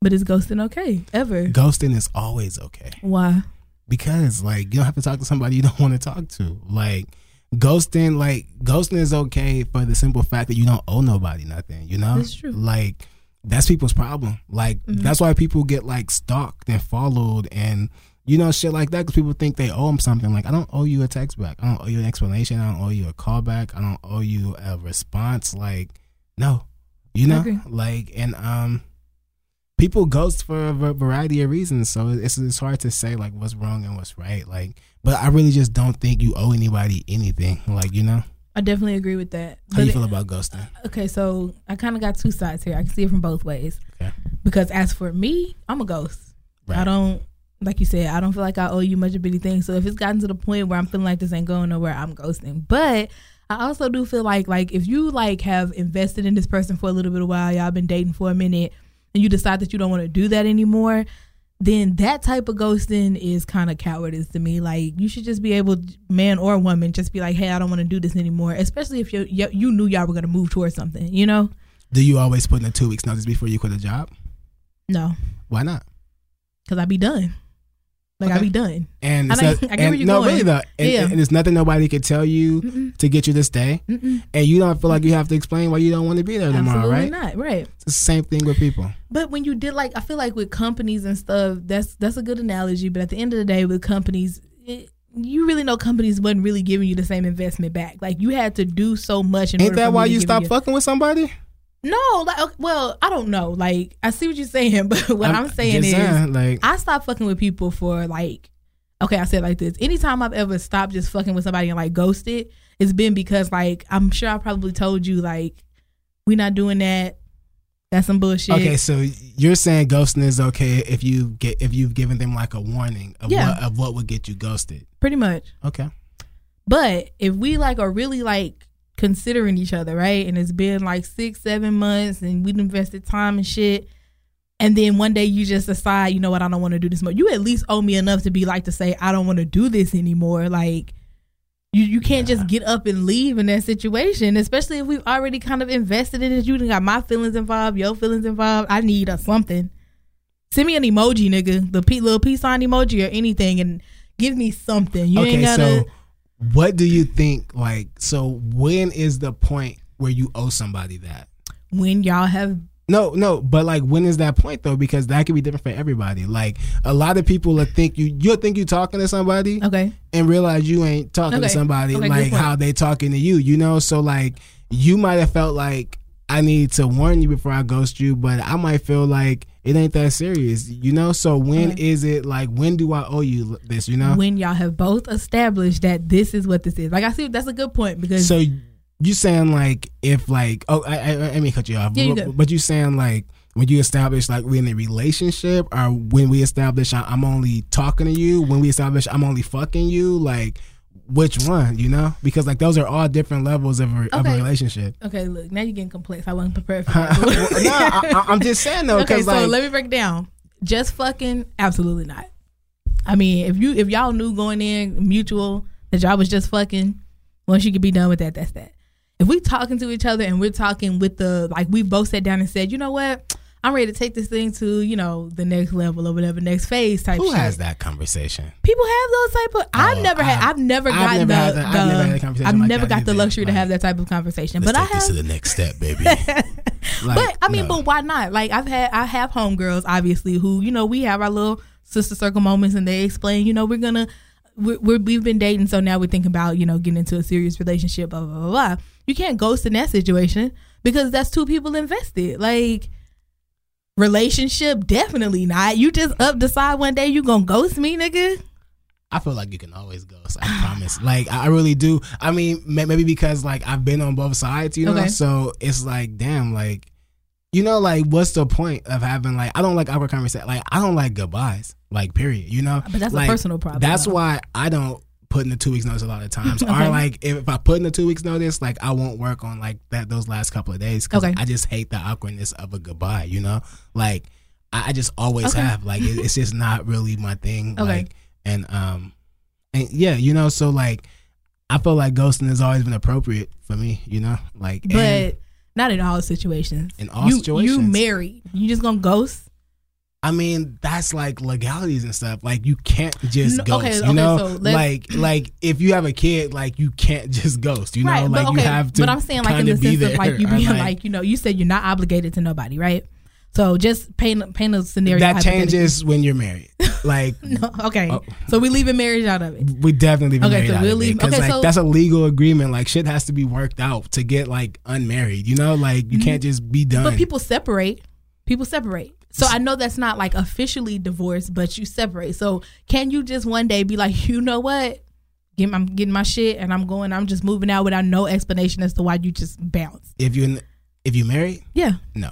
But is ghosting okay? Ever? Ghosting is always okay. Why? Because like you don't have to talk to somebody you don't want to talk to. Like ghosting, like ghosting is okay for the simple fact that you don't owe nobody nothing. You know, That's true. Like that's people's problem. Like Mhm. that's why people get like stalked and followed and you know shit like that because people think they owe them something. Like I don't owe you a text back. I don't owe you an explanation. I don't owe you a call back. I don't owe you a response. Like no, you know, agree. like and um people ghost for a variety of reasons so it's, it's hard to say like what's wrong and what's right like but i really just don't think you owe anybody anything like you know I definitely agree with that. how do you feel about ghosting Okay, so I kind of got two sides here. I can see it from both ways. Okay. Because as for me, I'm a ghost. I don't, like you said, I don't feel like I owe you much of anything. So if it's gotten to the point where I'm feeling like this ain't going nowhere, I'm ghosting. But I also do feel like, like if you like have invested in this person for a little bit of while, y'all been dating for a minute, and you decide that you don't want to do that anymore, then that type of ghosting is kind of cowardice to me. Like you should just be able, man or woman, just be like, hey, I don't want to do this anymore. Especially if you you knew y'all were gonna move towards something, you know? do you always put in a two weeks notice before you quit a job No, why not because I'd be done. Like I Okay. be done. and, I it's know- not- I get and where you're no going. really though and, Yeah. and there's nothing nobody could tell you Mm-mm, to get you to stay mm-mm. and you don't feel like you have to explain why you don't want to be there tomorrow Absolutely right not. Right. it's the same thing with people But when you did like, I feel like with companies and stuff, that's that's a good analogy. But at the end of the day, with companies, it, you really know companies wasn't really giving you the same investment back. Like you had to do so much. In ain't order that for me why to you give stopped fucking with somebody No, like well, I don't know. Like I see what you're saying, but what I'm, saying just is, saying, like I stopped fucking with people for like, okay, I said like this. Anytime I've ever stopped just fucking with somebody and like ghosted, it's been because like I'm sure I probably told you like we not doing that. That's some bullshit. Okay, so you're saying ghosting is okay if you get if you've given them like a warning of Yeah. what of what would get you ghosted. Pretty much. Okay. But if we like are really like considering each other, right? And it's been like six, seven months and we've invested time and shit. And then one day you just decide, you know what, I don't want to do this more. You at least owe me enough to be like to say, I don't want to do this anymore. Like, You you can't just get up and leave in that situation, especially if we've already kind of invested in it. You got my feelings involved, your feelings involved. I need a something. Send me an emoji, nigga. The pe- little peace sign emoji or anything, and give me something. You ain't gotta. so what do you think? Like, so when is the point where you owe somebody that? when y'all have No, no, but like when is that point though? Because that could be different for everybody. Like a lot of people will think you you'll think you're talking to somebody okay, and realize you ain't talking Okay. to somebody Okay, like how they talking to you, you know? So like you might have felt like I need to warn you before I ghost you, but I might feel like it ain't that serious, you know? So when is it like when do I owe you this, you know? when y'all have both established that this is what this is. Like I see that's a good point because So you saying like if like oh I, I, I let me cut you off, Yeah, you but, but you saying like when you establish like we in a relationship or when we establish I'm only talking to you, when we establish I'm only fucking you, like which one, you know? Because like those are all different levels of a, of a relationship. okay, look now you're getting complex. I wasn't prepared for no, that. I, I- I'm just saying though, okay, so like let me break down. Just fucking, absolutely not. I mean, if you if y'all knew going in mutual that y'all was just fucking, once you could be done with that, that's that. If we talking to each other and we're talking with the like we both sat down and said, you know what, I'm ready to take this thing to you know the next level or whatever, next phase type. who shit. has that conversation? People have those type of. I've Oh, never had. I've- I've never I've gotten never had the. that- I've never had a conversation I've like never got the either. luxury to have that type of conversation. But I have. This to the next step, baby. but I mean, but why not? Like I've had, I have homegirls, obviously, who you know we have our little sister circle moments, and they explain, you know, we're gonna, we're, we're we've been dating, so now we're thinking about you know getting into a serious relationship, blah blah blah. blah. You can't ghost in that situation because that's two people invested. Like relationship, definitely not. You just up decide one day you gonna ghost me, nigga. I feel like you can always ghost. I promise. Like I really do. I mean, may- maybe because like I've been on both sides, you know. Okay. So it's like, damn, like, you know, like what's the point of having like I don't like awkward conversation. Like I don't like goodbyes. Like period. You know. But that's like, a personal problem. That's though. why I don't put in the two weeks notice a lot of times. Or like if, if I put in the two weeks notice, like I won't work on like that those last couple of days because Okay. I just hate the awkwardness of a goodbye. You know, like I, I just always Okay. have. Like it, it's just not really my thing. Okay. Like and um and yeah, you know, so like I feel like ghosting has always been appropriate for me. You know, like but not in all situations. in all you, situations, you married, you just gonna ghost. I mean, that's like legalities and stuff. Like you can't just No, ghost. okay, you okay, know, so like like if you have a kid, like you can't just ghost. You know, right, like but you okay, have to. but I'm saying like in the sense of like you being like, you know, you said you're not obligated to nobody, right? So just paint paint a scenario that changes when you're married. Like No, okay, Oh. so we leaving marriage out of it. we definitely been Okay, married so out we'll of it leave- because okay, like so- that's a legal agreement. Like shit has to be worked out to get like unmarried. You know, like you can't just be done. Mm-hmm. But people separate. People separate. So I know that's not like officially divorced, but you separate. So can you just one day be like, you know what? Get my, I'm getting my shit and I'm going. I'm just moving out without no explanation as to why you just bounce. if you if you married, Yeah. no.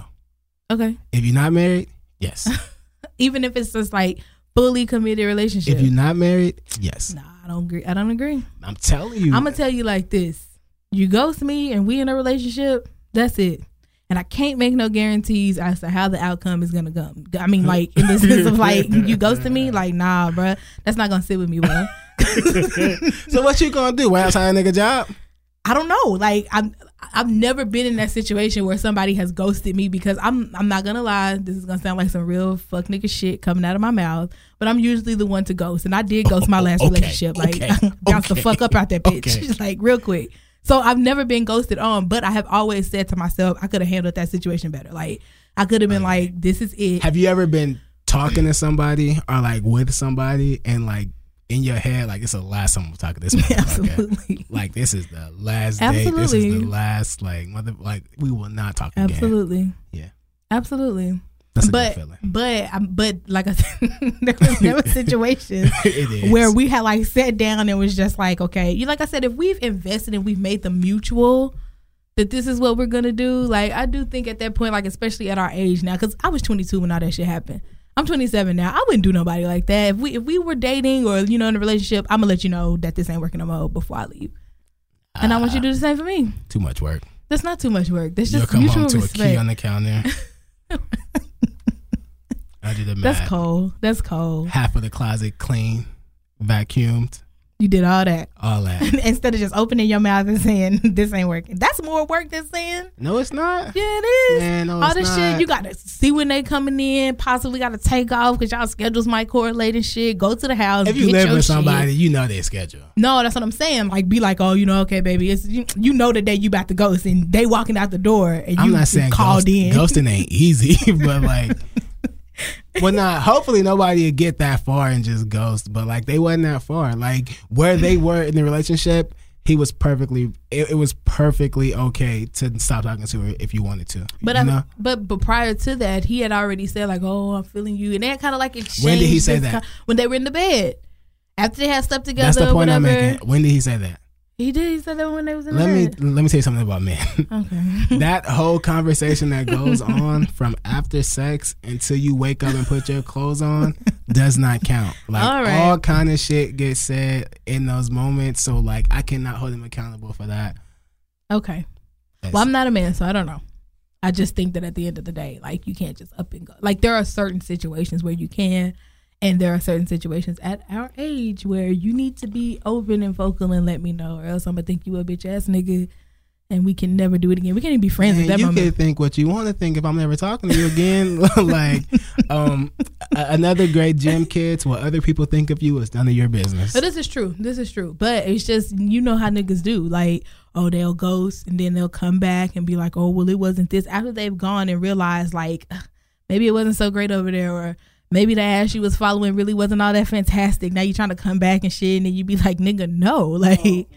Okay. If you're not married, yes. Even if it's just like fully committed relationship. if you're not married, yes. nah, I don't agree. I don't agree. I'm telling you. I'm gonna tell you like this: you ghost me, and we in a relationship. That's it. And I can't make no guarantees as to how the outcome is gonna come. I mean, like in the sense of like you ghosting me, like nah, bruh, that's not gonna sit with me well. so what you gonna do? Wait outside a nigga job? I don't know. Like I'm, I've never been in that situation where somebody has ghosted me because I'm, I'm not gonna lie. This is gonna sound like some real fuck nigga shit coming out of my mouth, but I'm usually the one to ghost, and I did ghost my last oh, Okay, relationship. Like okay, bounce the fuck up out that bitch, okay. like real quick. So I've never been ghosted on, but I have always said to myself, I could have handled that situation better. Like I could have been like, this is it. Have you ever been talking to somebody or like with somebody and like in your head like it's the last time I'm talking to this motherfucker. Absolutely. Like this is the last day. This is Absolutely. the last like mother like we will not talk again. Absolutely. Yeah. Absolutely. That's a but good feeling. but um, but like I said, there was never situations where we had like sat down and was just like, okay, you like I said, if we've invested and we've made the mutual that this is what we're gonna do, like I do think at that point, like especially at our age now, because I was 22 when all that shit happened. I'm 27 now. I wouldn't do nobody like that. If we if we were dating or you know in a relationship, I'm gonna let you know that this ain't working no more before I leave. And I want you to do the same for me. too much work. That's not too much work. That's just You'll come mutual home to respect. a key on the counter. I do the math. That's cold. That's cold. Half of the closet clean, vacuumed. You did all that all that. instead of just opening your mouth and saying this ain't working. That's more work than saying No, it's not. yeah, it is. Man, no, all this shit you gotta see when they coming in. Possibly gotta take off because y'all schedules might correlate and shit. Go to the house. If you live with shit. somebody, you know their schedule. No, that's what I'm saying. Like, be like, oh, you know, okay, baby, it's you, you know the day you about to ghost, and they walking out the door, and you I'm not saying called ghost, in. ghosting ain't easy, but like, well, not. Hopefully, nobody would get that far and just ghost. But like, they wasn't that far. Like where they were in the relationship, he was perfectly. It, it was perfectly okay to stop talking to her if you wanted to. But you I, know? but but prior to that, he had already said like, "Oh, I'm feeling you," and they had kind of like exchanged. When did he say that? ki- when they were in the bed, after they had slept together. That's the point I'm making. When did he say that? He did. He said that when they was in Let the me let me tell you something about men. Okay. that whole conversation that goes on from after sex until you wake up and put your clothes on does not count. Like All right. all kind of shit gets said in those moments. So like I cannot hold him accountable for that. okay. That's- Well, I'm not a man, so I don't know. I just think that at the end of the day, like you can't just up and go. Like there are certain situations where you can, and there are certain situations at our age where you need to be open and vocal and let me know, or else I'm gonna think you a bitch ass nigga, and we can never do it again. We can't even be friends Man, at that you moment. can think what you want to think if I'm never talking to you again. like um, another great gym kids, what other people think of you is none of your business. But this is true. This is true. But it's just you know how niggas do. Like, oh, they'll ghost and then they'll come back and be like, oh, well, it wasn't this. After they've gone and realized like maybe it wasn't so great over there, or maybe the ass you was following really wasn't all that fantastic. Now you're trying to come back and shit, and then you be like, nigga, no, like,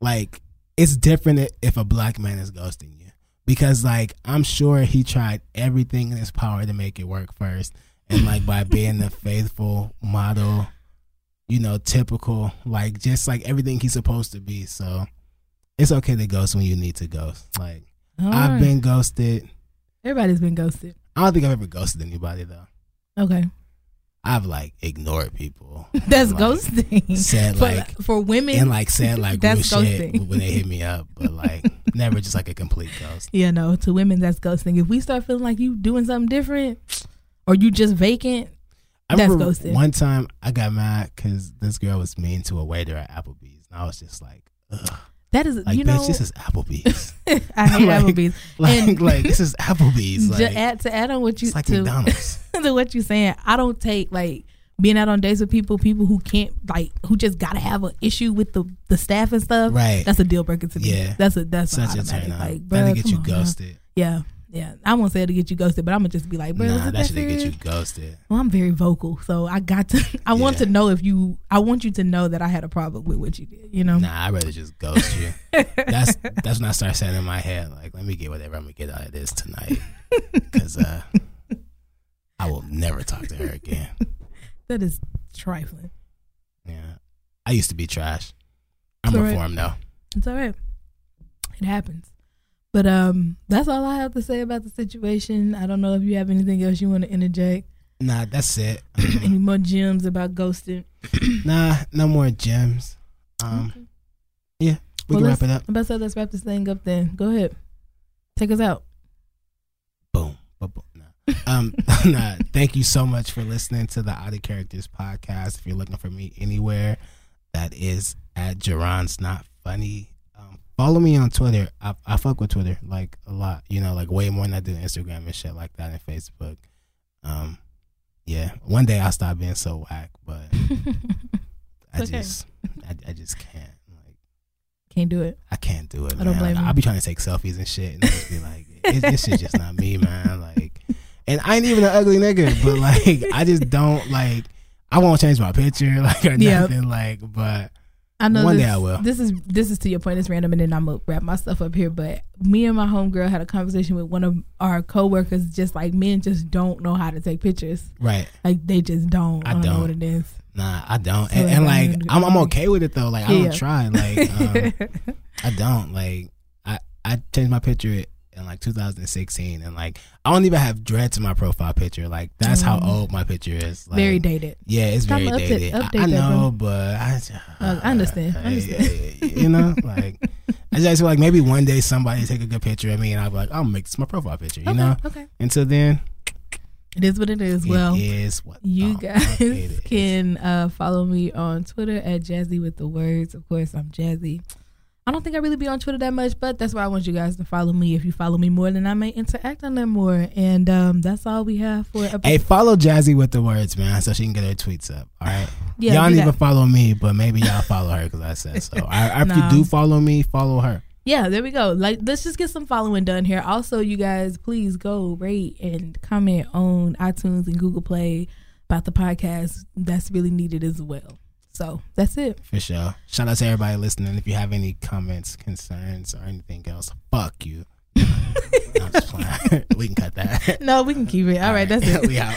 like it's different if a black man is ghosting you. Because like i'm sure he tried everything in his power to make it work first. And like by being the faithful model you know typical like just like everything he's supposed to be. So it's okay to ghost when you need to ghost. Like all i've right. been ghosted. Everybody's been ghosted. i don't think i've ever ghosted anybody though Okay, i've like ignored people that's Like, ghosting. said for, like for women, and like said like That's shit ghosting. when they hit me up but like never just like a complete ghost Yeah, no, to women that's ghosting. If we start feeling like you doing something different or you just vacant, I That's ghosting. one time I got mad because this girl was mean to a waiter at Applebee's, and I was just like, Ugh. That is like you bitch, know this is Applebee's. I hate Like, Applebee's. like, And- like this is Applebee's. to add to add on what you it's like to, McDonald's. to what you're saying, I don't take like being out on dates with people, people who can't like who just gotta have an issue with the the staff and stuff. Right. That's a deal breaker to me. Yeah. That's a that's Such a turn on. Like, bruh, get you on, man. Yeah. Yeah. I won't say to get you ghosted, but I'm gonna just be like, bro, nah, it that should get you ghosted. Well, I'm very vocal, so I got to. I want to know if you. I want you to know that I had a problem with what you did. You know. Nah, I'd rather just ghost you. that's that's when I start saying in my head, like, let me get whatever I'm gonna get out of this tonight, because uh, I will never talk to her again. That is trifling. Yeah, I used to be trash. I'm Correct. reformed now. It's all right. It happens. But um, that's all I have to say about the situation. I don't know if you have anything else you want to interject. Nah, that's it. Any more gems about ghosting? Nah, no more gems. Um, Okay. yeah, we Well, can wrap it up. I'm about to let's wrap this thing up. Then go ahead, take us out. Boom. Boom. Nah. Um, nah, thank you so much for listening to the Out of Characters podcast. If you're looking for me anywhere, that is at Jerron's Not Funny. Follow me on Twitter. I, I fuck with Twitter like a lot. You know, like way more than I do Instagram and shit like that and Facebook. Um, yeah, one day I'll stop being so whack, but I okay. just, I, I just can't. Like, Can't do it. I can't do it. I don't blame Like, you. I'll be trying to take selfies and shit, and I just be like, it, this shit just not me, man. Like, and I ain't even an ugly nigga, but like, I just don't like. I won't change my picture, like or nothing, like. But I know One this, day I will. This is this is to your point. It's random, and then I'm gonna wrap my stuff up here. But me and my homegirl had a conversation with one of our coworkers. Just like men, just don't know how to take pictures. right, Like they just don't. I, I don't, know what it is. nah, I don't, So, and, like, and I'm like, I'm, I'm okay with it though. Like, I don't try. Like, um, I don't like. I I changed my picture in like 2016, and like, I don't even have dreads in my profile picture. Like, that's how Mm. old my picture is. Like, Very dated. Yeah, it's Time very update- dated. I- update I, that, know, but I, Uh, I understand. I understand. you know, like I just feel like maybe one day somebody take a good picture of me and I'll be like, I'll make this my profile picture. You okay. know. Okay. Until then, It is what it is. well, it is what you the fuck it is. guys can uh, follow me on Twitter at Jazzy with the words. Of course, I'm Jazzy. I don't think I really be on Twitter that much, but that's why I want you guys to follow me. If you follow me more, then I may interact on there more. And um, that's all we have for episode. Hey, follow Jazzy with the words, man, so she can get her tweets up. All right. Yeah, y'all do don't even follow me, but maybe y'all follow her because I said so. I, after Nah. you do follow me, follow her. yeah, there we go. Like, let's just get some following done here. Also, you guys, please go rate and comment on iTunes and Google Play about the podcast. That's really needed as well. So that's it. For sure. Shout out to everybody listening. If you have any comments, concerns, or anything else, fuck you. we can cut that. No, we can keep it. All, All right, right, that's it. we out.